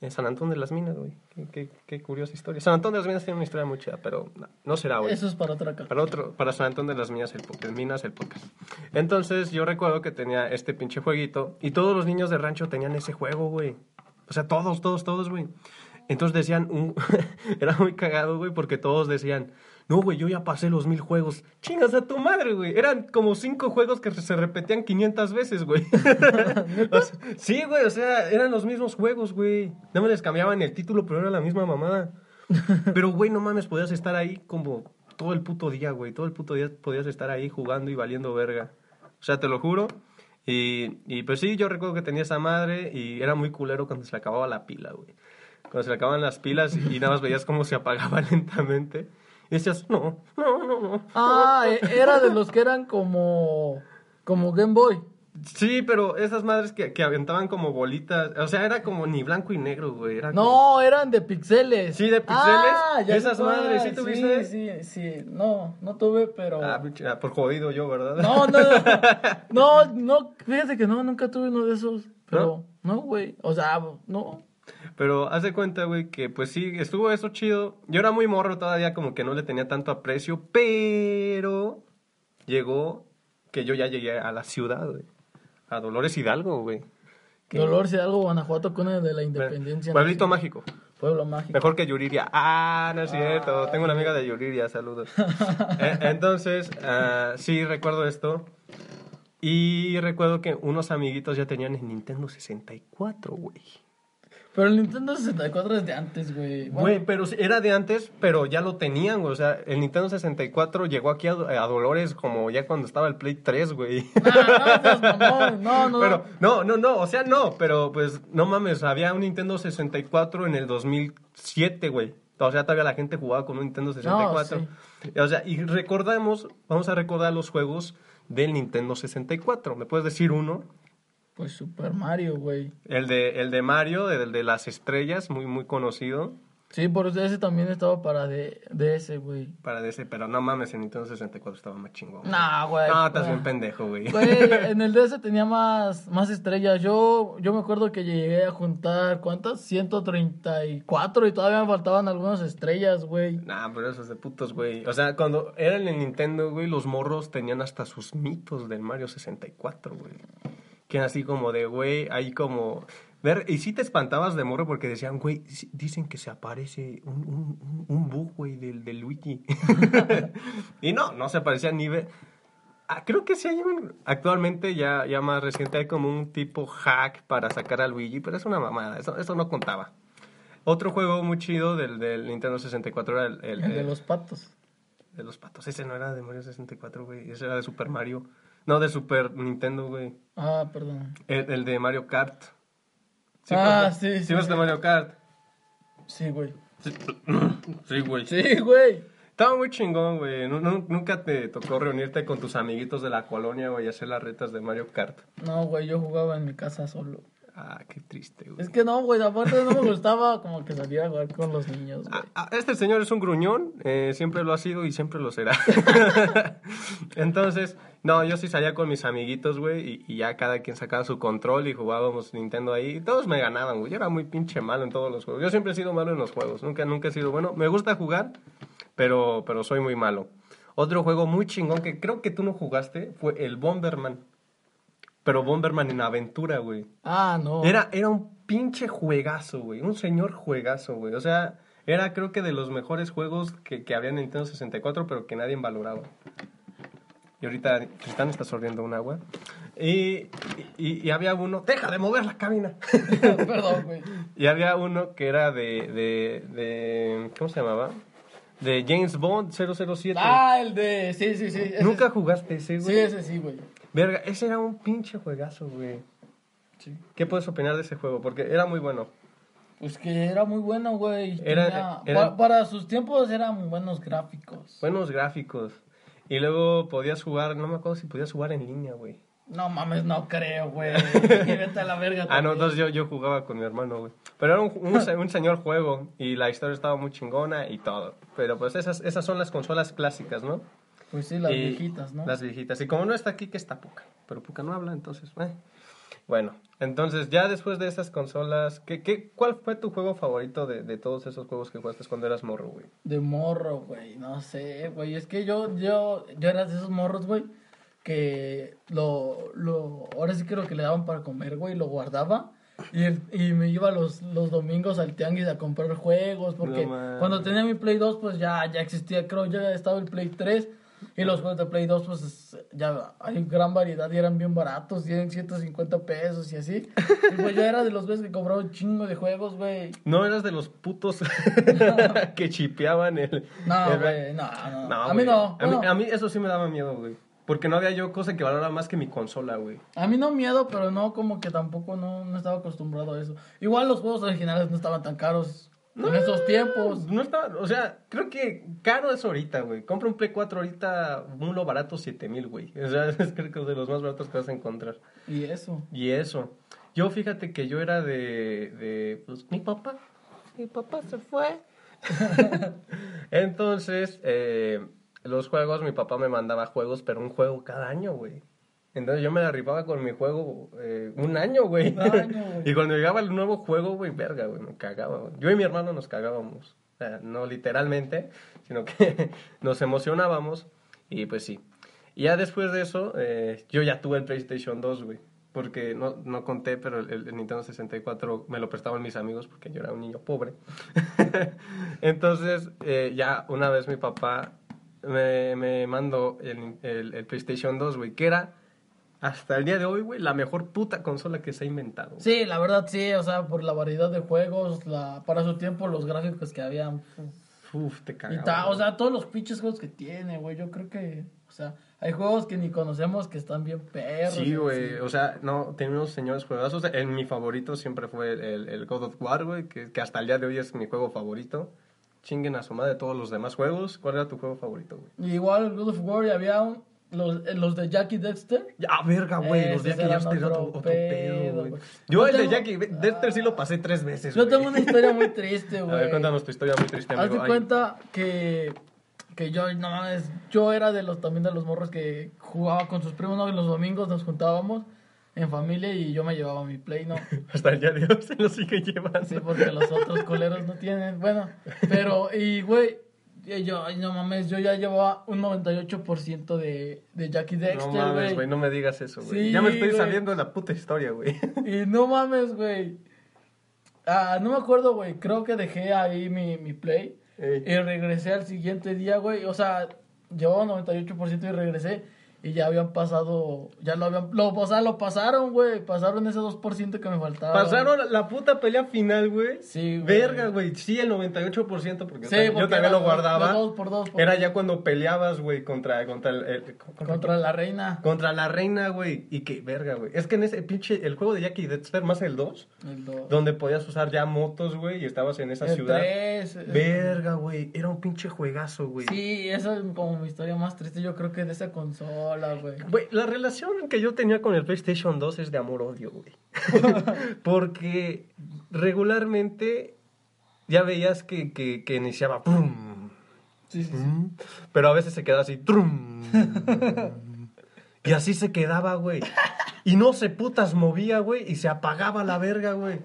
En San Antón de las Minas, güey. Qué, qué- qué curiosa historia. San Antón de las Minas tiene una historia muy chida, pero no, no será hoy. Eso es para otra. Para otro, para San Antón de las Minas, el, po- de Minas, el podcast. Entonces, yo recuerdo que tenía este pinche jueguito y todos los niños de rancho tenían ese juego, güey. O sea, todos, todos, todos, güey. Entonces decían, un... era muy cagado, güey, porque todos decían, no, güey, yo ya pasé los mil juegos. Chingas a tu madre, güey. Eran como cinco juegos que se repetían 500 veces, güey. O sea, sí, güey, o sea, eran los mismos juegos, güey. No me les cambiaban el título, pero era la misma mamada. Pero, güey, no mames, podías estar ahí como todo el puto día, güey. Todo el puto día podías estar ahí jugando y valiendo verga. O sea, te lo juro. Y, y pues sí, yo recuerdo que tenía esa madre y era muy culero cuando se le acababa la pila, güey. Cuando se le acababan las pilas y, y nada más veías cómo se apagaba lentamente. Y decías, no, no, no, no. Ah, e- era de los que eran como. Como Game Boy. Sí, pero esas madres que, que aventaban como bolitas, o sea, era como ni blanco y negro, güey. Era como- No, eran de pixeles. Sí, de pixeles. Ah, ya Esas madres, ¿sí tuviste? Sí, sí, sí. No, no tuve, pero. Ah, ah, por jodido yo, ¿verdad? No, no, no, no, no, fíjate que no, nunca tuve uno de esos, pero, no, güey, o sea, no, Pero haz de cuenta, güey, que pues sí, estuvo eso chido. Yo era muy morro todavía, como que no le tenía tanto aprecio, pero llegó que yo ya llegué a la ciudad, güey. A Dolores Hidalgo, güey. Dolor Hidalgo, Guanajuato, cuna de la independencia. Pueblito mágico. Pueblo mágico. Mejor que Yuriria. Ah, no es cierto. Tengo una amiga de Yuriria, saludos. Eh, Entonces, ah, sí, recuerdo esto. Y recuerdo que unos amiguitos ya tenían el Nintendo 64, güey. Pero el Nintendo 64 es de antes, güey. Güey, pero sí, era de antes, pero ya lo tenían, güey. O sea, el Nintendo 64 llegó aquí a, a Dolores como ya cuando estaba el Play 3, güey. Ah, no, mamón, no, no, Pero, no, no, no, o sea, no, pero pues, no mames, había un Nintendo 64 en el 2007, güey. O sea, todavía la gente jugaba con un Nintendo 64. O sea, y recordamos, vamos a recordar los juegos del Nintendo 64. ¿Me puedes decir uno? Pues Super Mario, güey. El de, el de Mario, el de las estrellas, muy, muy conocido. Sí, por eso ese también estaba para de, de ese, güey. Para ese, pero no mames, el Nintendo 64 estaba más chingón. Nah, güey. No, estás bien pendejo, güey. Güey, en el DS tenía más, más estrellas. Yo, yo me acuerdo que llegué a juntar, ¿cuántas? 134 y todavía me faltaban algunas estrellas, güey. Nah, pero eso es de putos, güey. O sea, cuando era en el Nintendo, güey, los morros tenían hasta sus mitos del Mario 64, güey. Que así como de, güey, ahí como... Ver, y sí te espantabas de morro porque decían, güey, dicen que se aparece un, un, un- bug, güey, del, del Luigi. y no, no se aparecía ni... ve- Ah, creo que sí hay un... Actualmente, ya, ya más reciente, hay como un tipo hack para sacar a Luigi, pero es una mamada, eso, eso no contaba. Otro juego muy chido del, del Nintendo 64 era el, el- El de los patos. de los patos. Ese no era de Mario 64, güey. Ese era de Super Mario. No, de Super Nintendo, güey. Ah, perdón. El, el de Mario Kart. Ah, pues, sí, sí, ¿Sí ves sí. de Mario Kart? Sí, güey. Sí, güey. Sí, güey. Estaba muy chingón, güey. Nu- nu- Nunca te tocó reunirte con tus amiguitos de la colonia, güey, y hacer las retas de Mario Kart. No, güey, yo jugaba en mi casa solo. Ah, qué triste, güey. Es que no, güey, aparte no me gustaba como que salir a jugar con los niños, güey. Ah, ah, Este señor es un gruñón, eh, siempre lo ha sido y siempre lo será. Entonces, no, yo sí salía con mis amiguitos, güey, y, y ya cada quien sacaba su control y jugábamos Nintendo ahí. Y todos me ganaban, güey. Yo era muy pinche malo en todos los juegos. Yo siempre he sido malo en los juegos, nunca, nunca he sido bueno. Me gusta jugar, pero, pero soy muy malo. Otro juego muy chingón que creo que tú no jugaste fue el Bomberman. Pero Bomberman en aventura, güey. Ah, no. Era, era un pinche juegazo, güey. Un señor juegazo, güey. O sea, era creo que de los mejores juegos que, que había en Nintendo 64, pero que nadie valoraba. Y ahorita Tristán está sorbiendo un agua. Y, y, y había uno... ¡Deja de mover la cabina! Perdón, güey. y había uno que era de, de, de... ¿Cómo se llamaba? De James Bond 007. Ah, el de. Sí, sí, sí. ese- Nunca jugaste ese, güey. Sí, ese sí, güey. Verga, ese era un pinche juegazo, güey. Sí. ¿Qué puedes opinar de ese juego? Porque era muy bueno. Pues que era muy bueno, güey. Era- Tenía- era- pa- para sus tiempos eran buenos gráficos. Buenos gráficos. Y luego podías jugar, no me acuerdo si podías jugar en línea, güey. No mames, no creo, güey. Vete a la verga. Ah, no, entonces yo, yo jugaba con mi hermano, güey. Pero era un, un, un señor juego y la historia estaba muy chingona y todo. Pero pues esas, esas son las consolas clásicas, ¿no? Pues sí, las Y- viejitas, ¿no? Las viejitas. Y como no está aquí, que está Puca. Pero Puca no habla, entonces. eh. Bueno, entonces ya después de esas consolas, ¿qué, qué, ¿cuál fue tu juego favorito de, de todos esos juegos que jugaste cuando eras morro, güey? De morro, güey, no sé, güey. Es que yo, yo, yo era de esos morros, güey, que lo, lo, ahora sí creo que le daban para comer, güey, lo guardaba. Y, y me iba los, los domingos al tianguis a comprar juegos, porque No cuando tenía mi Play 2, pues ya, ya existía, creo, ya estaba el Play 3. Y los juegos de Play 2, pues es- ya hay gran variedad y eran bien baratos, tienen 150 pesos y así. Y pues yo era de los güeyes que compraba un chingo de juegos, güey. ¿No eras de los putos que chipeaban el... No, güey, no, no. No, a mí no. A mí, bueno. a mí eso sí me daba miedo, güey. Porque no había yo cosa que valorara más que mi consola, güey. A mí no miedo, pero no, como que tampoco no, no estaba acostumbrado a eso. Igual los juegos originales no estaban tan caros en esos tiempos. No está, o sea, creo que caro es ahorita, güey. Compra un Play 4 ahorita, uno barato, 7 mil, güey. O sea, es creo que es de los más baratos que vas a encontrar. Y eso. Y eso. Yo fíjate que yo era de, de pues, mi papá. Mi papá se fue. Entonces, eh, los juegos, mi papá me mandaba juegos, pero un juego cada año, güey. Entonces yo me la rifaba con mi juego eh, un año, güey. Y cuando llegaba el nuevo juego, güey, verga, güey, me cagaba. güey. Yo y mi hermano nos cagábamos. O sea, no literalmente, sino que nos emocionábamos. Y pues sí. Y ya después de eso, eh, yo ya tuve el PlayStation 2, güey. Porque no, no conté, pero el, el Nintendo 64 me lo prestaban mis amigos porque yo era un niño pobre. Entonces, eh, ya una vez mi papá me, me mandó el, el- el PlayStation 2, güey, que era hasta el día de hoy, güey, la mejor puta consola que se ha inventado. Sí, la verdad sí, o sea, por la variedad de juegos, la, para su tiempo los gráficos que habían. Uf, te Y cagaba. ta- o sea, todos los pinches juegos que tiene, güey. Yo creo que, o sea, hay juegos que ni conocemos que están bien perros. Sí, güey, o sea, no, tenía unos señores juegazos. En mi favorito siempre fue el, el- el God of War, güey, que, que hasta el día de hoy es mi juego favorito. Chinguen a su madre todos los demás juegos. ¿Cuál era tu juego favorito, güey? Igual God of War y había un- los, eh, los de Jackie Dexter. Ya, verga, güey, los de Jackie Dexter era otro pedo, güey. Yo Yo el de tengo- Jackie Dexter sí lo pasé tres veces, Yo tengo una historia muy triste, A güey. ver, cuéntanos tu historia muy triste, Haz amigo. de Ay, cuenta que, que yo, no mames, yo era de los también de los morros que jugaba con sus primos, ¿no? Y los domingos nos juntábamos en familia y yo me llevaba mi play, ¿no? Hasta el día de hoy se lo sigue llevando. Sí, porque los otros coleros no tienen. Bueno, pero, y güey, y yo, ay, no mames, yo ya llevaba un 98% de, de Jackie No Dexter, mames, güey. no me digas eso, güey. Sí, ya me estoy saliendo de la puta historia, güey. Y no mames, güey. Ah, no me acuerdo, güey. Creo que dejé ahí mi, mi play. Ey. Y regresé al siguiente día, güey. O sea, llevaba 98% y regresé. Y ya habían pasado. Ya lo habían. Lo, o sea, lo pasaron, güey. Pasaron ese 2% que me faltaba. Pasaron la- la puta pelea final, güey. Sí, güey. Verga, güey. Sí, el 98%, porque, Sí, porque yo también era lo guardaba. dos por dos por Era ya cuando peleabas, güey, contra, contra el... el- contra, Contra la reina. contra la reina, güey. Y que, verga, güey. Es que en ese pinche... El juego de Jackie Dexter, más el 2, El dos. donde podías usar ya motos, güey, y estabas en esa El ciudad. tres, el- Verga, güey. Era un pinche juegazo, güey. Sí, esa es como mi historia más triste, yo creo que de esa consola, güey. Güey, la relación que yo tenía con el PlayStation 2 es de amor-odio, güey. Porque regularmente ya veías que, que, que iniciaba... ¡pum! Sí, sí, sí. Mm, Pero a veces se quedaba así. trum. Y así se quedaba, güey. Y no se putas movía, güey. Y se apagaba la verga, güey.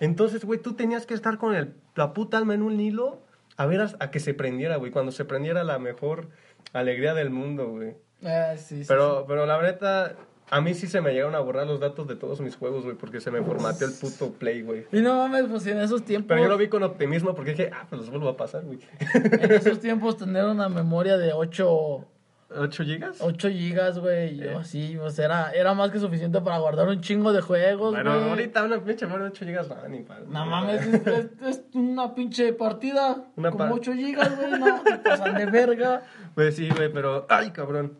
Entonces, güey, tú tenías que estar con el, la puta alma en un hilo a ver a, a que se prendiera, güey. Cuando se prendiera la mejor alegría del mundo, güey. Ah, sí, sí, Pero, pero la neta, a mí sí se me llegaron a borrar los datos de todos mis juegos, güey. Porque se me formateó el puto play, güey. Y no mames, pues en esos tiempos. Pero yo lo vi con optimismo porque dije, ah, pues los vuelvo a pasar, güey. En esos tiempos tener una memoria de 8, ¿8 gigas? 8 gigas, güey. Eh. Yo sí, pues era, era más que suficiente para guardar un chingo de juegos, güey. Bueno, ahorita una pinche memoria de 8 gigas, no, ni para. No mames, es, es- es una pinche partida. Una como par- 8 gigas, güey. No, pasan de verga. Pues sí, güey, pero. ¡Ay, cabrón!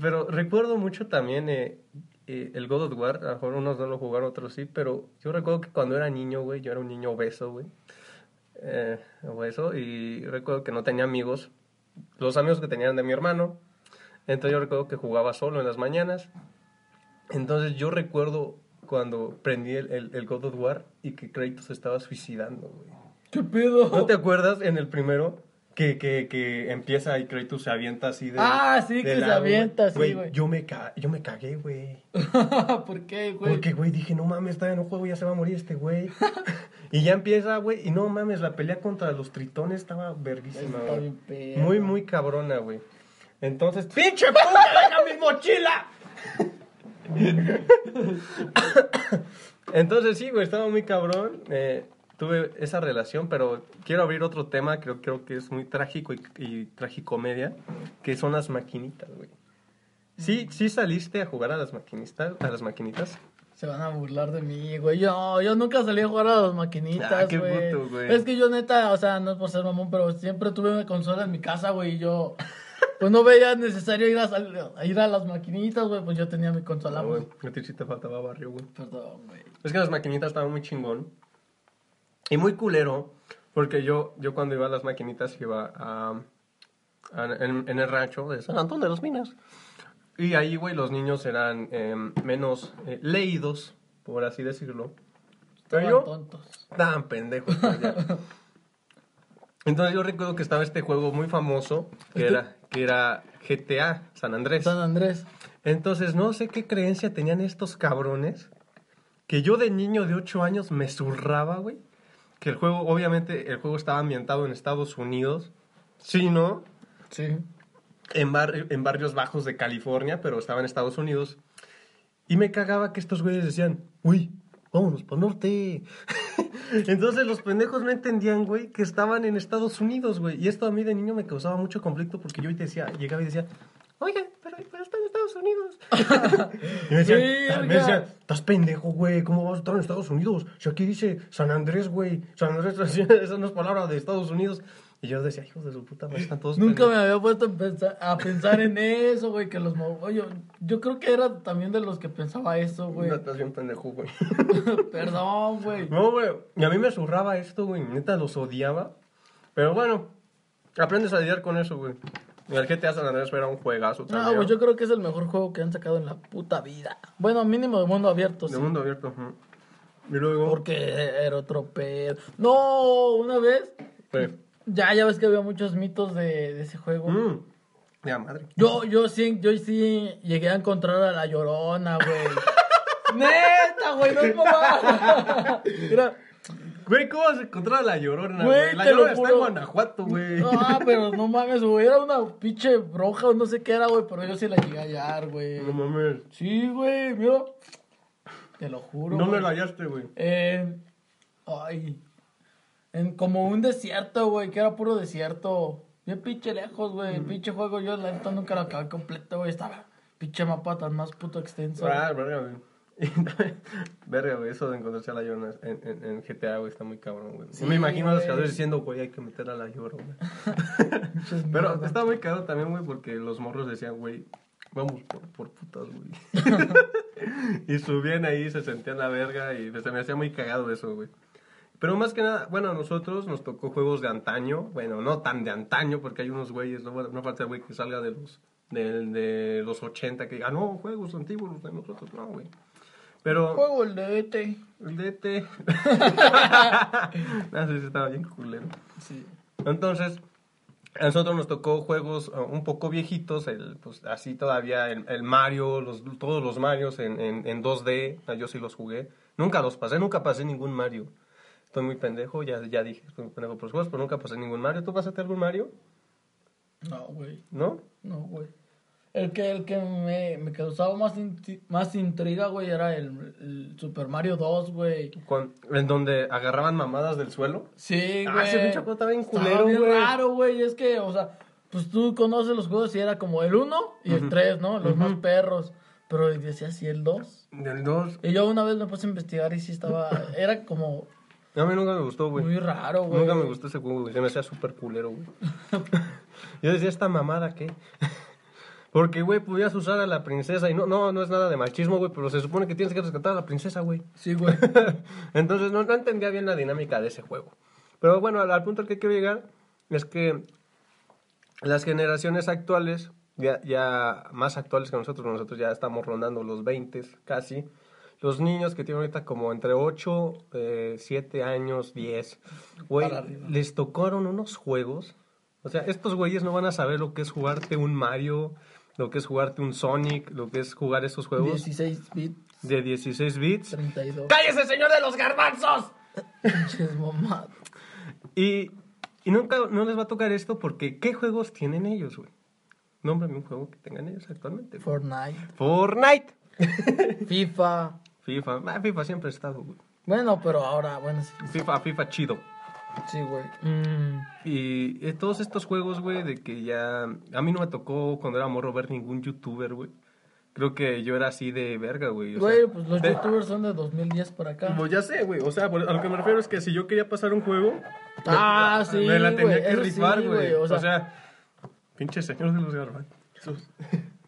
Pero recuerdo mucho también eh, eh, el God of War. A lo mejor unos no lo jugaron, otros sí. Pero yo recuerdo que cuando era niño, güey, yo era un niño obeso, güey. Eh, obeso. Y recuerdo que no tenía amigos. Los amigos que tenían de mi hermano. Entonces yo recuerdo que jugaba solo en las mañanas. Entonces yo recuerdo cuando prendí el, el, el God of War y que Kratos se estaba suicidando, güey. ¿Qué pedo? ¿No te acuerdas en el primero? Que, que, que empieza y Kratos se avienta así de. Ah, sí, de que se lado, güey. avienta, sí, güey. Yo me, ca- yo me cagué, güey. ¿Por qué, güey? Porque, güey, dije, no mames, todavía no juego, ya se va a morir este güey. y ya empieza, güey, y no mames, la pelea contra los tritones estaba verguísima, Está güey. Muy, muy cabrona, güey. Entonces, ¡pinche puta, deja mi mochila! Entonces, sí, güey, estaba muy cabrón. eh, tuve esa relación, pero quiero abrir otro tema, creo, creo que es muy trágico y, y tragicomedia, que son las maquinitas, güey. ¿Sí, ¿Sí saliste a jugar a las maquinitas? A las maquinitas? Se van a burlar de mí, güey. Yo, yo nunca salí a jugar a las maquinitas, Ah, qué güey. puto, güey. Es que yo neta, o sea, no es por ser mamón, pero siempre tuve una consola en mi casa, güey, y yo... Pues no veía necesario ir a, a ir a las maquinitas, güey, pues yo tenía mi consola, Ah, pues. güey, a ti sí te faltaba barrio, güey. Perdón, güey. Es que las maquinitas estaban muy chingón. Y muy culero. Porque yo, yo cuando iba a las maquinitas iba a, a- en, en el rancho de San Antón de los Minas. Y ahí, güey, los niños eran eh, menos eh, leídos, por así decirlo. Estaban yo, tontos. Estaban pendejos. Entonces yo recuerdo que estaba este juego muy famoso, que era, que era GTA San Andrés. San Andrés. Entonces no sé qué creencia tenían estos cabrones, que yo de niño de 8 años me zurraba, güey. Que el juego, obviamente, el juego estaba ambientado en Estados Unidos. Sí, ¿no? Sí. en, bar- en barrios bajos de California, pero estaba en Estados Unidos. Y me cagaba que estos güeyes decían, uy, vámonos para norte. Entonces los pendejos no entendían, güey, que estaban en Estados Unidos, güey. Y esto a mí de niño me causaba mucho conflicto porque yo decía, llegaba y decía, oye, pero, pero está en Estados Unidos. y me decían, me decían, estás pendejo, güey, ¿cómo vas a estar en Estados Unidos? Si aquí dice San Andrés, güey. San Andrés, esa no es palabra de Estados Unidos. Y yo decía, hijos de su puta madre, están todos Nunca pendejos". me había puesto a pensar, a pensar en eso, güey, que los... Oye, yo creo que era también de los que pensaba eso, güey. No, estás bien pendejo, güey. Perdón, güey. No, güey. Y a mí me zurraba esto, güey. Neta, los odiaba. Pero bueno, aprendes a lidiar con eso, güey. El GTA San Andrés era un juegazo también. No, güey, yo creo que es el mejor juego que han sacado en la puta vida. Bueno, mínimo de mundo abierto, sí. De mundo abierto. ujú. Y luego... Porque era otro pedo. No, una vez. pues, Ya, ya ves que había muchos mitos de, de ese juego. mm, ya, madre. Yo, yo sí, yo sí llegué a encontrar a la llorona, güey. Neta, güey, no es mamada. Era, Güey, ¿cómo vas a encontrar a la Llorona, Güey? La Llorona está en. Guanajuato, güey. Ah, pero no mames, güey. Era una pinche broja o no sé qué era, güey. Pero yo sí la llegué a hallar, güey. No mames. Sí, güey, mira. Te lo juro. ¿Dónde la hallaste, güey? En. Ay. En como un desierto, güey, que era puro desierto. Bien pinche lejos, güey. El pinche juego yo la neta nunca lo acabé completo, güey. Estaba pinche mapa tan más puto extenso. Ah, verga, güey. Verga, güey, eso de encontrarse a la Llorona en, en, en GTA, güey, está muy cabrón, güey. Sí, me imagino a los creadores diciendo, güey, hay que meter a la Llorona. Pero estaba muy caro también, güey, porque los morros decían, güey, vamos por, por putas, güey. y subían ahí, se sentían la verga y se me hacía muy cagado eso, güey. Pero más que nada, bueno, a nosotros nos tocó juegos de antaño, bueno, no tan de antaño, porque hay unos güeyes, no, no falta güey que salga de los, de, de los 80 que diga, no, juegos antiguos de nosotros, no, güey. Pero... Juego el de ET. El DT. no, sí, estaba bien culero. Sí. Entonces, a nosotros nos tocó juegos uh, un poco viejitos, el, pues así todavía el, el Mario, los, todos los Marios en, en, en 2D, ah, yo sí los jugué. Nunca los pasé, nunca pasé ningún Mario. Estoy muy pendejo, ya, ya dije, estoy muy pendejo por los juegos, pero nunca pasé ningún Mario. ¿Tú pasaste algún Mario? No, güey. ¿No? No, güey. El que, el que me, me causaba más, inti- más intriga, güey, era el, el Super Mario 2, güey. Con- en donde agarraban mamadas del suelo. Sí, Ah, güey. ese pinche estaba bien culero, güey. raro, güey. Es que, o sea, pues tú conoces los juegos y era como el 1 y el 3, ¿no? Los más perros. Pero decía así el 2. Del 2. Y yo una vez me puse a investigar y sí estaba... Era como A mí nunca me gustó, güey. muy raro, güey. Nunca me gustó ese juego, güey. Se me hacía súper culero, güey. Yo decía, ¿esta mamada qué? Porque, güey, podías usar a la princesa y no, no, no es nada de machismo, güey, pero se supone que tienes que rescatar a la princesa, güey. Sí, güey. Entonces no, no entendía bien la dinámica de ese juego. Pero bueno, al, al punto al que quiero llegar es que las generaciones actuales, ya, ya más actuales que nosotros, nosotros ya estamos rondando los 20 casi. Los niños que tienen ahorita como entre 8, eh, 7 años, 10, güey, les tocaron unos juegos O sea, estos güeyes no van a saber lo que es jugarte un Mario, lo que es jugarte un Sonic, lo que es jugar esos juegos 16 bits, de 16 bits. 32. ¡Cállese, señor de los garbanzos! Y, y nunca no les va a tocar esto porque ¿qué juegos tienen ellos, güey? Nómbrame un juego que tengan ellos actualmente. güey. Fortnite, Fortnite. FIFA. FIFA. Ah, FIFA siempre ha estado, güey. Bueno, pero ahora, bueno, sí, FIFA, FIFA chido. Sí, güey. Mm, Y eh, todos estos juegos, güey, de que ya... A mí no me tocó cuando era morro ver ningún youtuber, güey. Creo que yo era así de verga, güey. o sea, Güey, pues los de- youtubers son de 2010 para acá. Pues ya sé, güey. O sea, a lo que me refiero es que si yo quería pasar un juego... Ah, me- sí, Me la tenía güey, que eso rifar, güey. güey, o o, sea, sea- Pinche señor de los garbanzos.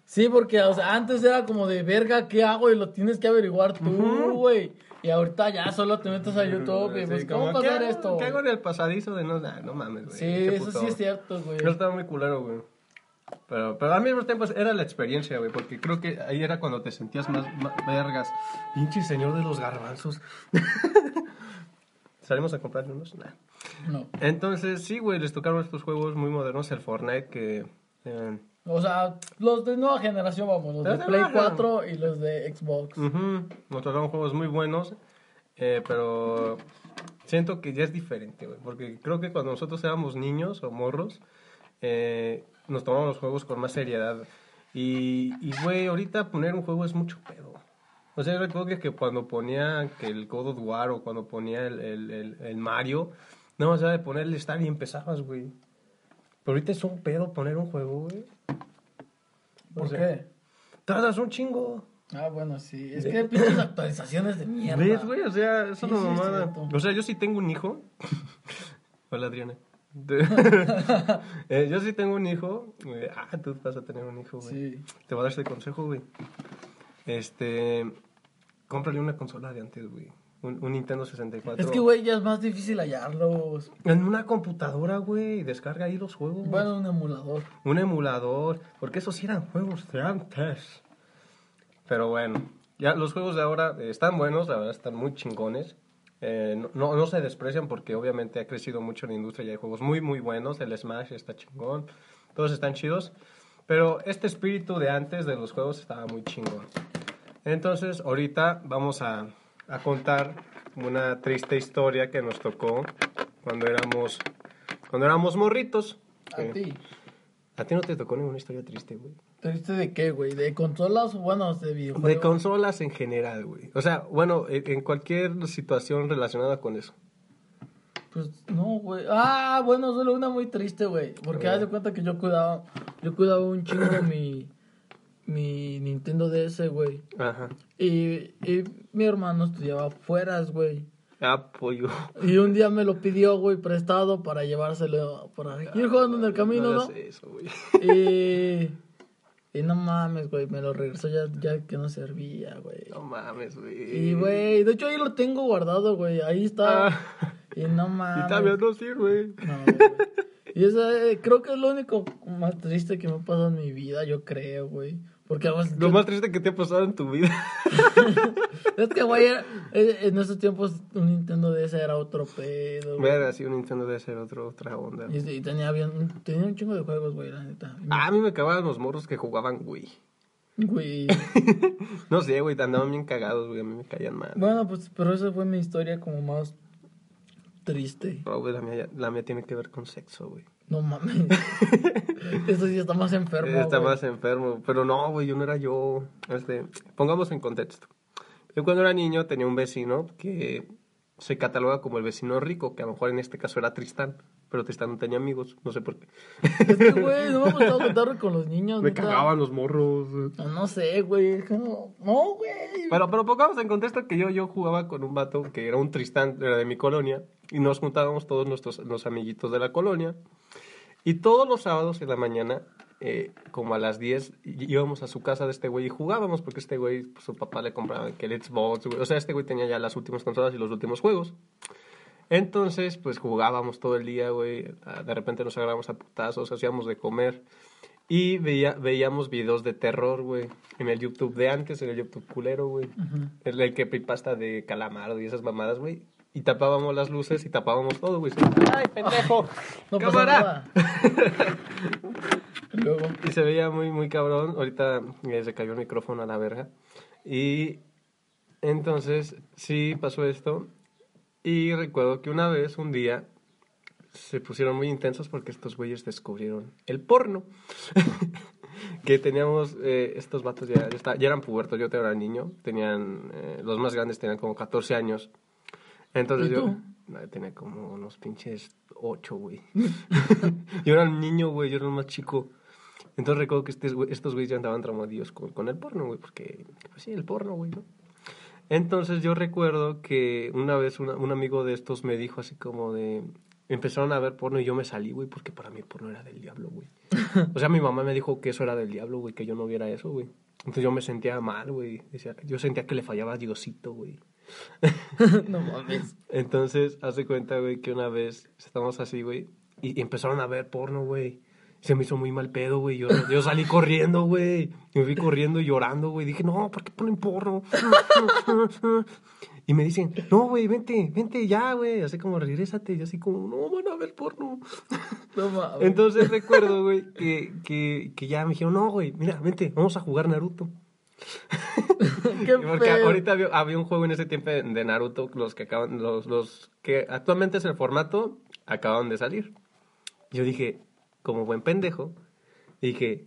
Sí, porque o sea, antes era como de verga, ¿qué hago? Y lo tienes que averiguar tú, güey. Y ahorita ya solo te metes a YouTube y pues, ¿cómo ¿qué pasar hago- esto? ¿Qué hago en el pasadizo de no? Nah, no mames, güey. Sí, qué eso sí es cierto, güey. Yo estaba muy culero, güey. Pero, pero al mismo tiempo era la experiencia, güey, porque creo que ahí era cuando te sentías más, más vergas. Pinche señor de los garbanzos. ¿Salimos a comprarle unos? Nah. No. Entonces, sí, güey, les tocaron estos juegos muy modernos, el Fortnite, que... eh, O sea, los de nueva generación, vamos, los de de Play nueva 4 y los de Xbox. ujú, nos tocaron juegos muy buenos, eh, pero siento que ya es diferente, güey, porque creo que cuando nosotros éramos niños o morros, eh, nos tomamos los juegos con más seriedad. Y, y, güey, ahorita poner un juego es mucho pedo. O sea, yo recuerdo que cuando ponía que el God of War o cuando ponía el, el, el, el Mario, no más era de ponerle Star y empezabas, güey. Pero ahorita es un pedo poner un juego, güey. ¿Por o sea, qué? Tardas un chingo. Ah, bueno, sí. Es que pinches actualizaciones de mierda. ¿Ves, güey? O sea, es Sí, una sí, mamada. o sea, yo sí tengo un hijo. Hola, Adriana. Eh, yo sí tengo un hijo. Eh, ah, tú vas a tener un hijo, güey. Sí. Te voy a dar este consejo, güey. Este. Cómprale una consola de antes, güey. Un, un Nintendo 64. Es que, güey, ya es más difícil hallarlos. En una computadora, güey. Descarga ahí los juegos. Bueno, un emulador. Un emulador. Porque esos sí eran juegos de antes. Pero bueno. Ya los juegos de ahora eh, están buenos, la verdad, están muy chingones. Eh, no, no, no se desprecian porque obviamente ha crecido mucho la industria y hay juegos muy, muy buenos. El Smash está chingón. Todos están chidos. Pero este espíritu de antes de los juegos estaba muy chingón. Entonces, ahorita vamos a, a contar una triste historia que nos tocó cuando éramos, cuando éramos morritos. A Eh, ti. A ti no te tocó ninguna historia triste, güey. ¿Triste de qué, güey? ¿De consolas o bueno, de videojuegos? De consolas en general, güey. O sea, bueno, en, en cualquier situación relacionada con eso. Pues no, güey. Ah, bueno, solo una muy triste, güey. Porque haz de cuenta que yo cuidaba, yo cuidaba un chingo mi, mi Nintendo DS, güey. Ajá. Y, y mi hermano estudiaba afueras, güey. Apoyo. Y un día me lo pidió, güey, prestado para llevárselo para ir jugando en el camino, ¿no? hagas eso, güey. Y, y no mames, güey, me lo regresó ya, ya que no servía, güey. No mames, güey. Y, güey, de hecho ahí lo tengo guardado, güey, ahí está. Ah. Y no mames. Y también no sirve. No, güey. Y eso eh, creo que es lo único más triste que me ha pasado en mi vida, yo creo, güey. Porque Lo yo- más triste que te ha pasado en tu vida. es que, güey, era- eh, en esos tiempos un Nintendo DS era otro pedo. güey. Así un Nintendo debe ser otro, otra onda. Y, y tenía, bien, tenía un chingo de juegos, güey, la neta. Ah, a mí me cagaban los morros que jugaban, güey. Güey. No sé, güey, andaban bien cagados, güey. A mí me caían mal. Bueno, pues, pero esa fue mi historia como más triste. Pero, güey, la mía, la mía tiene que ver con sexo, güey. No mames. Eso sí está más enfermo. Está más enfermo. Pero no, güey, yo no era yo. Este, pongamos en contexto. Yo cuando era niño tenía un vecino que se cataloga como el vecino rico, que a lo mejor en este caso era Tristán, pero Tristán no tenía amigos, no sé por qué. Es que, güey, no me ha gustado contarlo con los niños. Me neta. cagaban los morros. No, no sé, güey. no, güey. Pero, pero pongamos en contexto que yo, yo jugaba con un vato que era un Tristán, era de mi colonia, y nos juntábamos todos nuestros los amiguitos de la colonia. Y todos los sábados en la mañana, eh, como a las 10, í- íbamos a su casa de este güey y jugábamos, porque este güey, pues, su papá le compraba que el Xbox, güey. o sea, este güey tenía ya las últimas consolas y los últimos juegos. Entonces, pues jugábamos todo el día, güey. Ah, De repente nos agarramos a putazos, hacíamos de comer. Y veía, veíamos videos de terror, güey. En el YouTube de antes, en el YouTube culero, güey. El, el que pasta de calamardo y esas mamadas, güey. Y tapábamos las luces y tapábamos todo, güey. ¡Ay, pendejo! No pasa ¡Cámara! nada. Y Luego. Y se veía muy, muy cabrón. Ahorita eh, se cayó el micrófono a la verga. Y entonces, sí pasó esto. Y recuerdo que una vez, un día, se pusieron muy intensos porque estos güeyes descubrieron el porno. que teníamos, eh, estos vatos ya, ya, está- ya eran pubertos, yo era niño. Tenían, eh, los más grandes tenían como 14 años. Entonces ¿Y yo tú? tenía como unos pinches 8, güey. yo era un niño, güey, yo era el más chico. Entonces recuerdo que estos, güey- estos güeyes ya andaban traumadillos con, con el porno, güey, porque, pues sí, el porno, güey, ¿no? Entonces yo recuerdo que una vez una- un amigo de estos me dijo así como de... Empezaron a ver porno y yo me salí, güey, porque para mí el porno era del diablo, güey. O sea, mi mamá me dijo que eso era del diablo, güey, que yo no viera eso, güey. Entonces yo me sentía mal, güey. Yo sentía que le fallaba a Diosito, güey. No mames. Entonces, hace cuenta, güey, que una vez estábamos así, güey, y, y empezaron a ver porno, güey. Se me hizo muy mal pedo, güey. Yo, yo salí corriendo, güey. Me fui corriendo y llorando, güey. Dije, no, ¿por qué ponen porno? Y me dicen, no, güey, vente, vente ya, güey. Así como, regrésate. Y así como, no, van a ver porno. No mames. Entonces recuerdo, güey, que, que, que ya me dijeron, no, güey, mira, vente, vamos a jugar Naruto. Qué Porque pedo. ahorita había, había un juego en ese tiempo de Naruto, los que acaban, los, los que actualmente es el formato, acaban de salir. Yo dije, como buen pendejo, dije,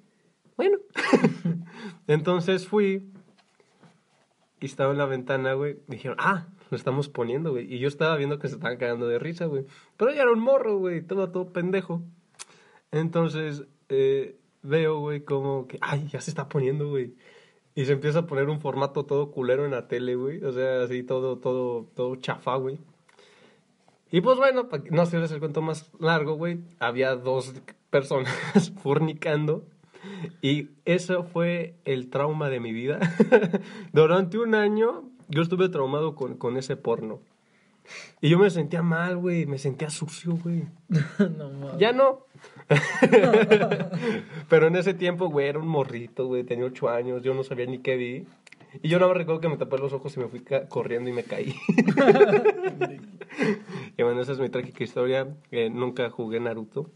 bueno. Entonces fui y estaba en la ventana, güey. Dijeron, ah, lo estamos poniendo, güey. Y yo estaba viendo que se estaban cagando de risa, güey. Pero ya era un morro, güey, todo, todo pendejo. Entonces eh, veo, güey, como que, ay, ya se está poniendo, güey. Y se empieza a poner un formato todo culero en la tele, güey. O sea, así todo, todo, todo chafa, güey. Y pues bueno, pa- no hacerles el cuento más largo, güey. Había dos personas fornicando. Y eso fue el trauma de mi vida. Durante un año yo estuve traumado con, con ese porno. Y yo me sentía mal, güey. Me sentía sucio, güey. no mames. Ya no. Pero en ese tiempo, güey, era un morrito, güey. Tenía ocho años. Yo no sabía ni qué vi. Y yo no me recuerdo que me tapé los ojos y me fui corriendo y me caí. y bueno, esa es mi trágica historia. Eh, nunca jugué Naruto.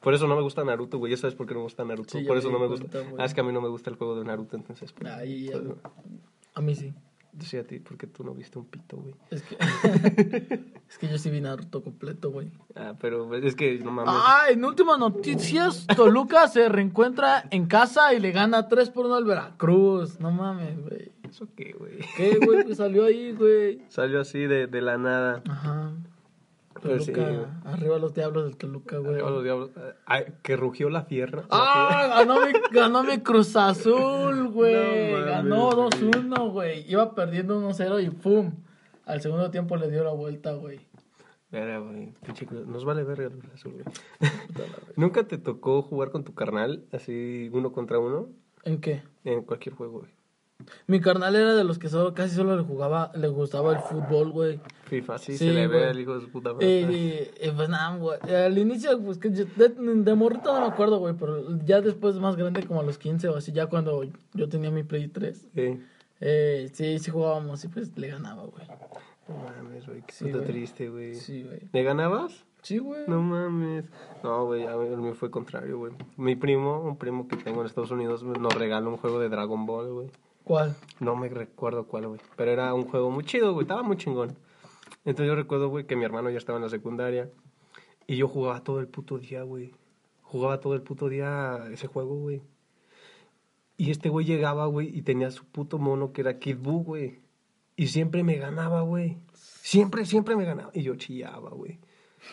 Por eso no me gusta Naruto, güey. Ya sabes por qué no me gusta Naruto. Sí, por eso no me gusta. Ah, es que a mí no me gusta el juego de Naruto, entonces. pues, Ay, pues, a mí sí. Sí, a ti, porque tú no viste un pito, güey. Es que, es que yo sí vi Naruto completo, güey. Ah, pero es que no mames. Ah, en últimas noticias, Toluca se reencuentra en casa y le gana 3 por 1 al Veracruz. No mames, güey. ¿Eso qué, güey? ¿Qué, güey? Pues salió ahí, güey. Salió así de, de la nada. Ajá. Pues sí, Toluca, güey. arriba los diablos del Toluca, güey. Arriba los diablos. Ay, que rugió la fierra. Ah, ganó mi, ganó mi Cruz Azul, güey. No ganó güey. 2-1, güey. Iba perdiendo 1-0 y ¡pum! Al segundo tiempo le dio la vuelta, güey. Verga, güey. Nos vale verga el Cruz Azul, güey. ¿Nunca te tocó jugar con tu carnal así uno contra uno? ¿En qué? En cualquier juego, güey. Mi carnal era de los que solo, casi solo le jugaba, le gustaba el fútbol, güey. FIFA, sí, Sí, se le ve al hijo de su puta Y, madre. y- y, pues nada, güey. Al inicio, pues que yo- de, de morrito no me acuerdo, güey, pero ya después más grande, como a los 15 o así, ya cuando yo tenía mi Play 3, Sí. eh, sí, sí jugábamos y pues le ganaba, güey. No mames, güey. Qué Sí, puta güey. triste, güey. Sí, güey. ¿Le ganabas? Sí, güey. No mames. No, güey, a mí a mí fue contrario, güey. Mi primo, un primo que tengo en Estados Unidos, nos regaló un juego de Dragon Ball, güey. ¿Cuál? No me recuerdo cuál, güey. Pero era un juego muy chido, güey. Estaba muy chingón. Entonces yo recuerdo, güey, que mi hermano ya estaba en la secundaria. Y yo jugaba todo el puto día, güey. Jugaba todo el puto día ese juego, güey. Y este güey llegaba, güey, y tenía su puto mono que era Kid Buu, güey. Y siempre me ganaba, güey. Siempre, siempre me ganaba. Y yo chillaba, güey.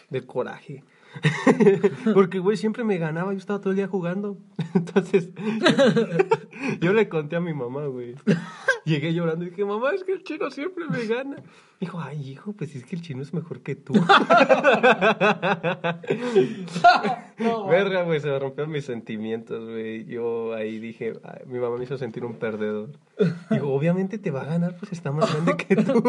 Del coraje. Porque, güey, siempre me ganaba. Yo estaba todo el día jugando. Entonces, yo le conté a mi mamá, güey. Llegué llorando y dije, mamá, es que el chino siempre me gana. Dijo, ay, hijo, pues es que el chino es mejor que tú. Verga, güey, se me rompieron mis sentimientos, güey. Yo ahí dije, ay, mi mamá me hizo sentir un perdedor. Digo, obviamente te va a ganar, pues está más grande que tú.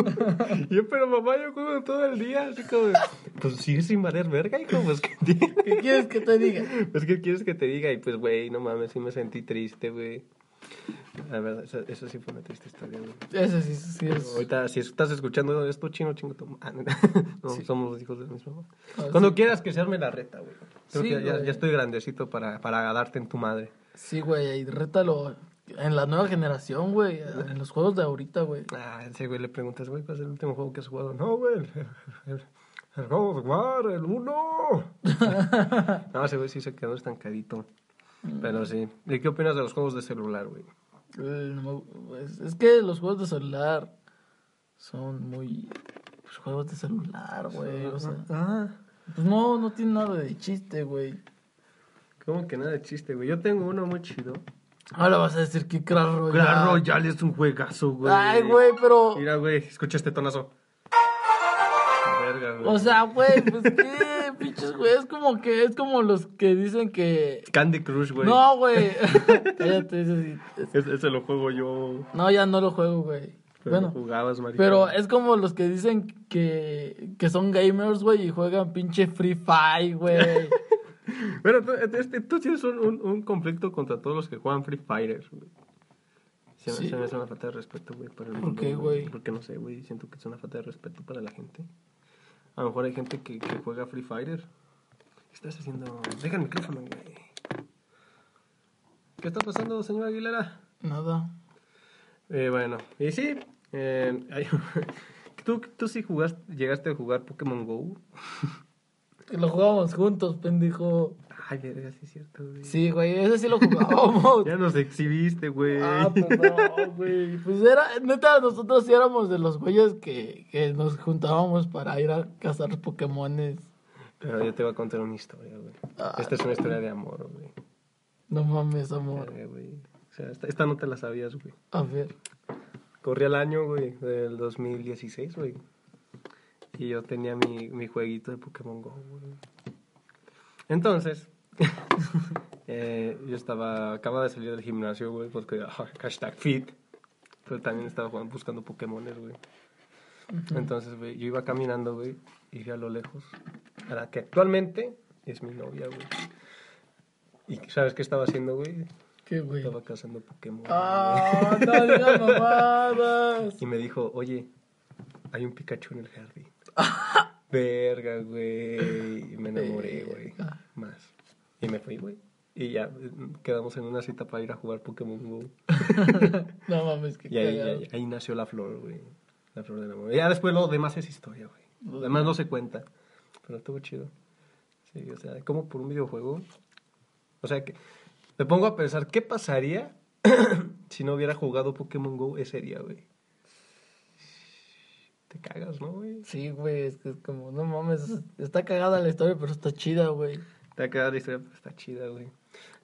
yo, pero mamá, yo juego todo el día. Así como, pues sigue sin valer verga, hijo, pues que ¿Qué quieres que te diga? Pues, ¿qué quieres que te diga? Y pues, güey, no mames, sí me sentí triste, güey. La verdad, sí fue una triste historia, güey. Ese sí, sí es. Ahorita, si estás escuchando esto, chino, chingo ah, No, Sí. somos los hijos del mismo. Ah, Cuando sí. quieras que se arme la reta, güey. Creo Sí, que ya, ya estoy grandecito para, para darte en tu madre. Sí, güey, y rétalo en la nueva generación, güey. En los juegos de ahorita, güey. Ah, ese güey le preguntas, güey, ¿cuál es el último juego que has jugado? No, güey, el God of War, el 1. no, ese güey sí se quedó estancadito. Pero sí. ¿Y qué opinas de los juegos de celular, güey? Me- Es, que los juegos de celular son muy. Pues, juegos de celular, güey. O sea, Ah, pues no, no tiene nada de chiste, güey. ¿cómo que nada de chiste, güey? Yo tengo uno muy chido. Ahora vas a decir que Crash Royale. Claro, Royale es un juegazo, güey. Ay, güey, pero. Mira, güey, escucha este tonazo. Verga, güey. O sea, güey, pues qué, pinches, güey. Es como que, es como los que dicen que. Candy Crush, güey. No, güey. Cállate, ese sí. es- Ese, ese lo juego yo. No, ya no lo juego, güey. Pero Bueno, jugabas, pero es como los que dicen que, que son gamers, güey, y juegan pinche Free Fire, güey. Bueno, tú, este, tú tienes un, un, un conflicto contra todos los que juegan Free Fighters, güey. Se, me- Sí. se me hace una falta de respeto, güey, para el ¿Por mundo, qué, güey? Porque no sé, güey, siento que es una falta de respeto para la gente. A lo mejor hay gente que, que juega Free Fighter. ¿Qué estás haciendo? Deja el micrófono, güey. ¿Qué está pasando, señor Aguilera? Nada. Eh, bueno, y sí, eh, hay- ¿tú, tú sí jugaste, llegaste a jugar Pokémon GO. Lo jugábamos juntos, pendejo. Ay, verga, sí es cierto, güey. Sí, güey, ese sí lo jugábamos. Ya nos exhibiste, güey. Ah, perdón, güey. Pues era, neta, nosotros sí éramos de los güeyes que, que nos juntábamos para ir a cazar Pokémones. Pero yo te voy a contar una historia, güey. Ah, esta es una historia de amor, güey. No mames, amor. Verga, güey. O sea, esta, esta no te la sabías, güey. A ver. Corría el año, güey, del 2016, güey. Y yo tenía mi, mi jueguito de Pokémon Go, güey. Entonces, eh, yo estaba, acababa de salir del gimnasio, güey, porque ah, hashtag fit. Pero también estaba jugando, buscando Pokémones, güey. Entonces, güey, yo iba caminando, güey, y vi a lo lejos a la que actualmente es mi novia, güey. ¿Y sabes qué estaba haciendo, güey? ¿Qué, güey? Estaba cazando Pokémon. Ah, no digas mamadas. Y me dijo, oye, hay un Pikachu en el jardín. Verga, güey. Y me enamoré, güey. Más. Y me fui, güey. Y ya eh, quedamos en una cita para ir a jugar Pokémon Go. No mames, qué Y ahí, cagado. ahí- ahí nació la flor, güey. La flor del amor. Y ya después lo demás es historia, güey. Lo demás no se cuenta. Pero estuvo chido. Sí, o sea, como por un videojuego. O sea, que me pongo a pensar, ¿qué pasaría si no hubiera jugado Pokémon Go ese día, güey? Te cagas, ¿no, güey? Sí, güey, es que es como, no mames, está cagada la historia, pero está chida, güey. Te ha quedado la historia, pero está chida, güey.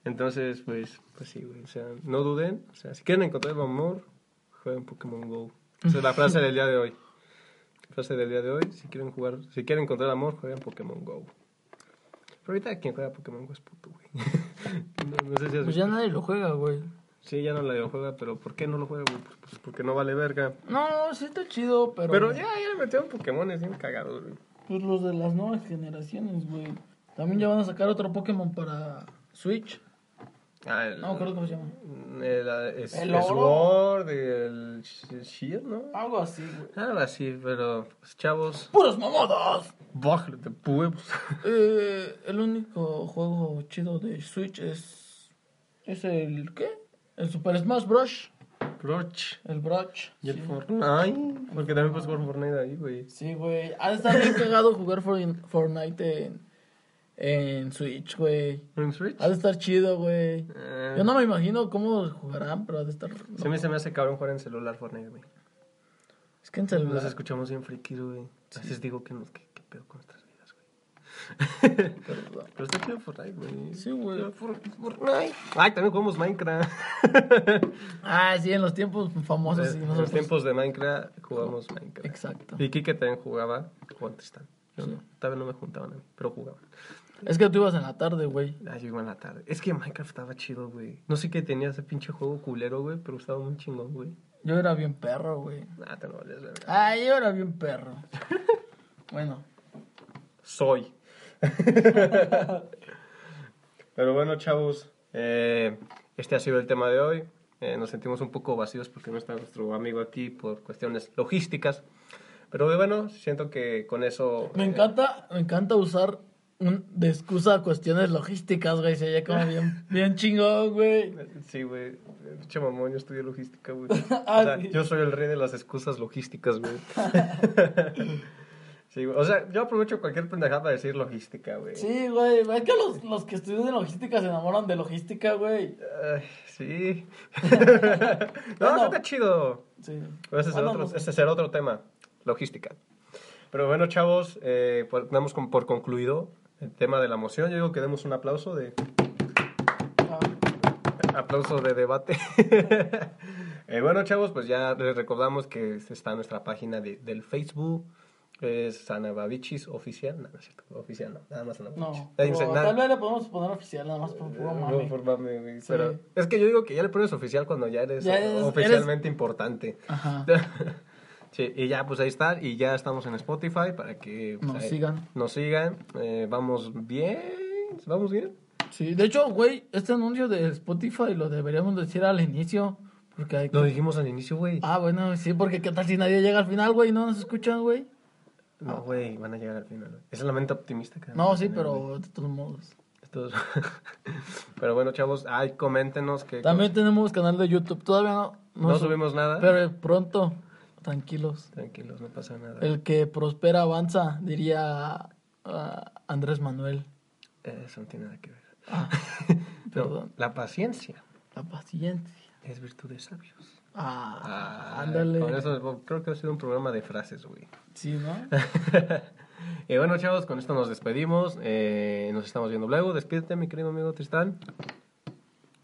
Entonces, pues, pues sí, güey. O sea, no duden. O sea, si quieren encontrar el amor, jueguen Pokémon Go. Esa es la frase del día de hoy. Frase del día de hoy. Si quieren jugar, si quieren encontrar el amor, jueguen Pokémon Go. Pero ahorita quien juega Pokémon Go es puto, güey. no, no sé si has Pues ya visto. nadie lo juega, güey. Sí, ya no lo juega, pero ¿por qué no lo juega, güey? Pues, pues porque no vale verga. No, sí está chido, pero... Pero ya, ya le metieron Pokémon, es bien cagado, güey. Pues los de las nuevas generaciones, güey. También ya van a sacar otro Pokémon para Switch. Ah, el, No acuerdo cómo se llama. El, es, El oro. Sword, el Sh- Shield, ¿no? Algo así, güey. Algo así, pero pues, chavos, ¡Puras mamadas! bájale de pueblos. Eh, el único juego chido de Switch es... ¿Es el qué? El Super Smash Bros. Broch. El Broch. Y el sí. Fortnite. Porque también puedes jugar Fortnite ahí, güey. Sí, güey. Ha de estar bien cagado jugar For- Fortnite en, en Switch, güey. ¿En Switch? Ha de estar chido, güey. Eh, Yo no me imagino cómo jugarán, pero ha de estar... Se me, se me hace cabrón jugar en celular Fortnite, güey. Es que en Nos celular... escuchamos bien frikis, güey. Entonces digo que, nos, que, que pedo con nuestras vidas, güey. Perdón. Pero está chido Fortnite, güey. Sí, güey. For- Fortnite. Ay, también jugamos Minecraft. Ah, sí, en los tiempos famosos. sí, en los tiempos de Minecraft jugamos Minecraft. Exacto. Y Kike también jugaba con Tristán. Yo no, tal vez no me juntaban a mí, pero jugaban. Es que tú ibas en la tarde, güey. Ah, yo iba en la tarde. Es que Minecraft estaba chido, güey. No sé qué tenía ese pinche juego culero, güey, pero estaba muy chingón, güey. Yo era bien perro, güey. Ah, te lo vales, verga. Ah, yo era bien perro. bueno, Soy. pero bueno, chavos, eh, este ha sido el tema de hoy. Eh, nos sentimos un poco vacíos porque no está nuestro amigo aquí por cuestiones logísticas. Pero bueno, siento que con eso... Me eh, encanta, me encanta usar un, de excusa cuestiones logísticas, güey. Se oye como bien, bien chingón, güey. Sí, güey. Pinche mamón, yo estudié logística, güey. Ah, o sea, sí. yo soy el rey de las excusas logísticas, güey. sí, güey. O sea, yo aprovecho cualquier pendejada para decir logística, güey. Sí, güey. Es que los, los que estudian logística se enamoran de logística, güey. Sí. no, Bueno. no está chido. Sí. Pero ese, es Bueno, otro, ese será otro tema, logística. Pero bueno, chavos, eh, pues, damos como por concluido el tema de la moción. Yo digo que demos un aplauso de Ah, aplauso de debate. Eh, bueno, chavos, pues ya les recordamos que está nuestra página de- del Facebook. Es Anababichis oficial. No, no es cierto. Oficial, no. Nada más Anababichis. no. Pero nada. tal vez le podemos poner oficial, nada más por puro Eh, mame. no, por mame, güey, Sí. pero es que yo digo que ya le pones oficial cuando ya eres, Ya eres- oficialmente importante. Ajá. Sí, y ya pues ahí está, y ya estamos en Spotify para que pues, Nos ahí sigan. Nos sigan, eh, vamos bien, vamos bien. Sí, de hecho, güey, este anuncio de Spotify lo deberíamos decir al inicio. Porque hay Lo dijimos al inicio, güey. Ah, bueno, sí, porque qué tal si nadie llega al final, güey, no nos escuchan, güey. No, güey, van a llegar al final. Esa es la mente optimista que No, sí, tener, pero de todos modos. Pero bueno, chavos, ay, coméntenos que También tenemos canal de YouTube, todavía no, no, sub- subimos nada. Pero pronto, tranquilos. Tranquilos, no pasa nada. El que prospera avanza, diría ah, Andrés Manuel. Eso no tiene nada que ver. Ah, No, perdón. la paciencia La paciencia. es virtud de sabios. Ah, Ah, ándale. Con eso creo que ha sido un programa de frases, güey. Sí, ¿no? y bueno, chavos, con esto nos despedimos. Eh, nos estamos viendo luego. Despídete, mi querido amigo Tristán.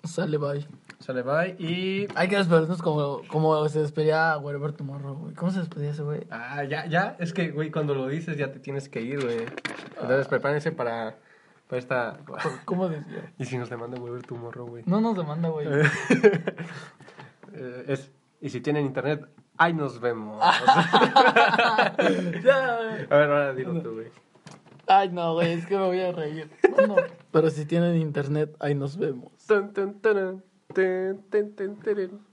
Sale, bye. Sale, bye. Y. Hay que despedirnos como, como se despedía Wherever Tomorrow, güey. ¿Cómo se despedía ese güey? Ah, ya, ya. Es que, güey, cuando lo dices ya te tienes que ir, güey. Entonces prepárense para, para esta. ¿Cómo decía? y si nos demanda volver tu morro, güey. No nos demanda, güey. Eh, es, y si tienen internet, ahí nos vemos. ya, güey. A ver, ahora dilo tú, güey. Ay, no, güey, es que me voy a reír. No, no. Pero si tienen internet, ahí nos vemos. Tun, tun, tarán, ten, ten, ten, ten.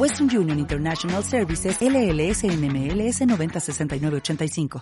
Western Union International Services LLS NMLS 906985.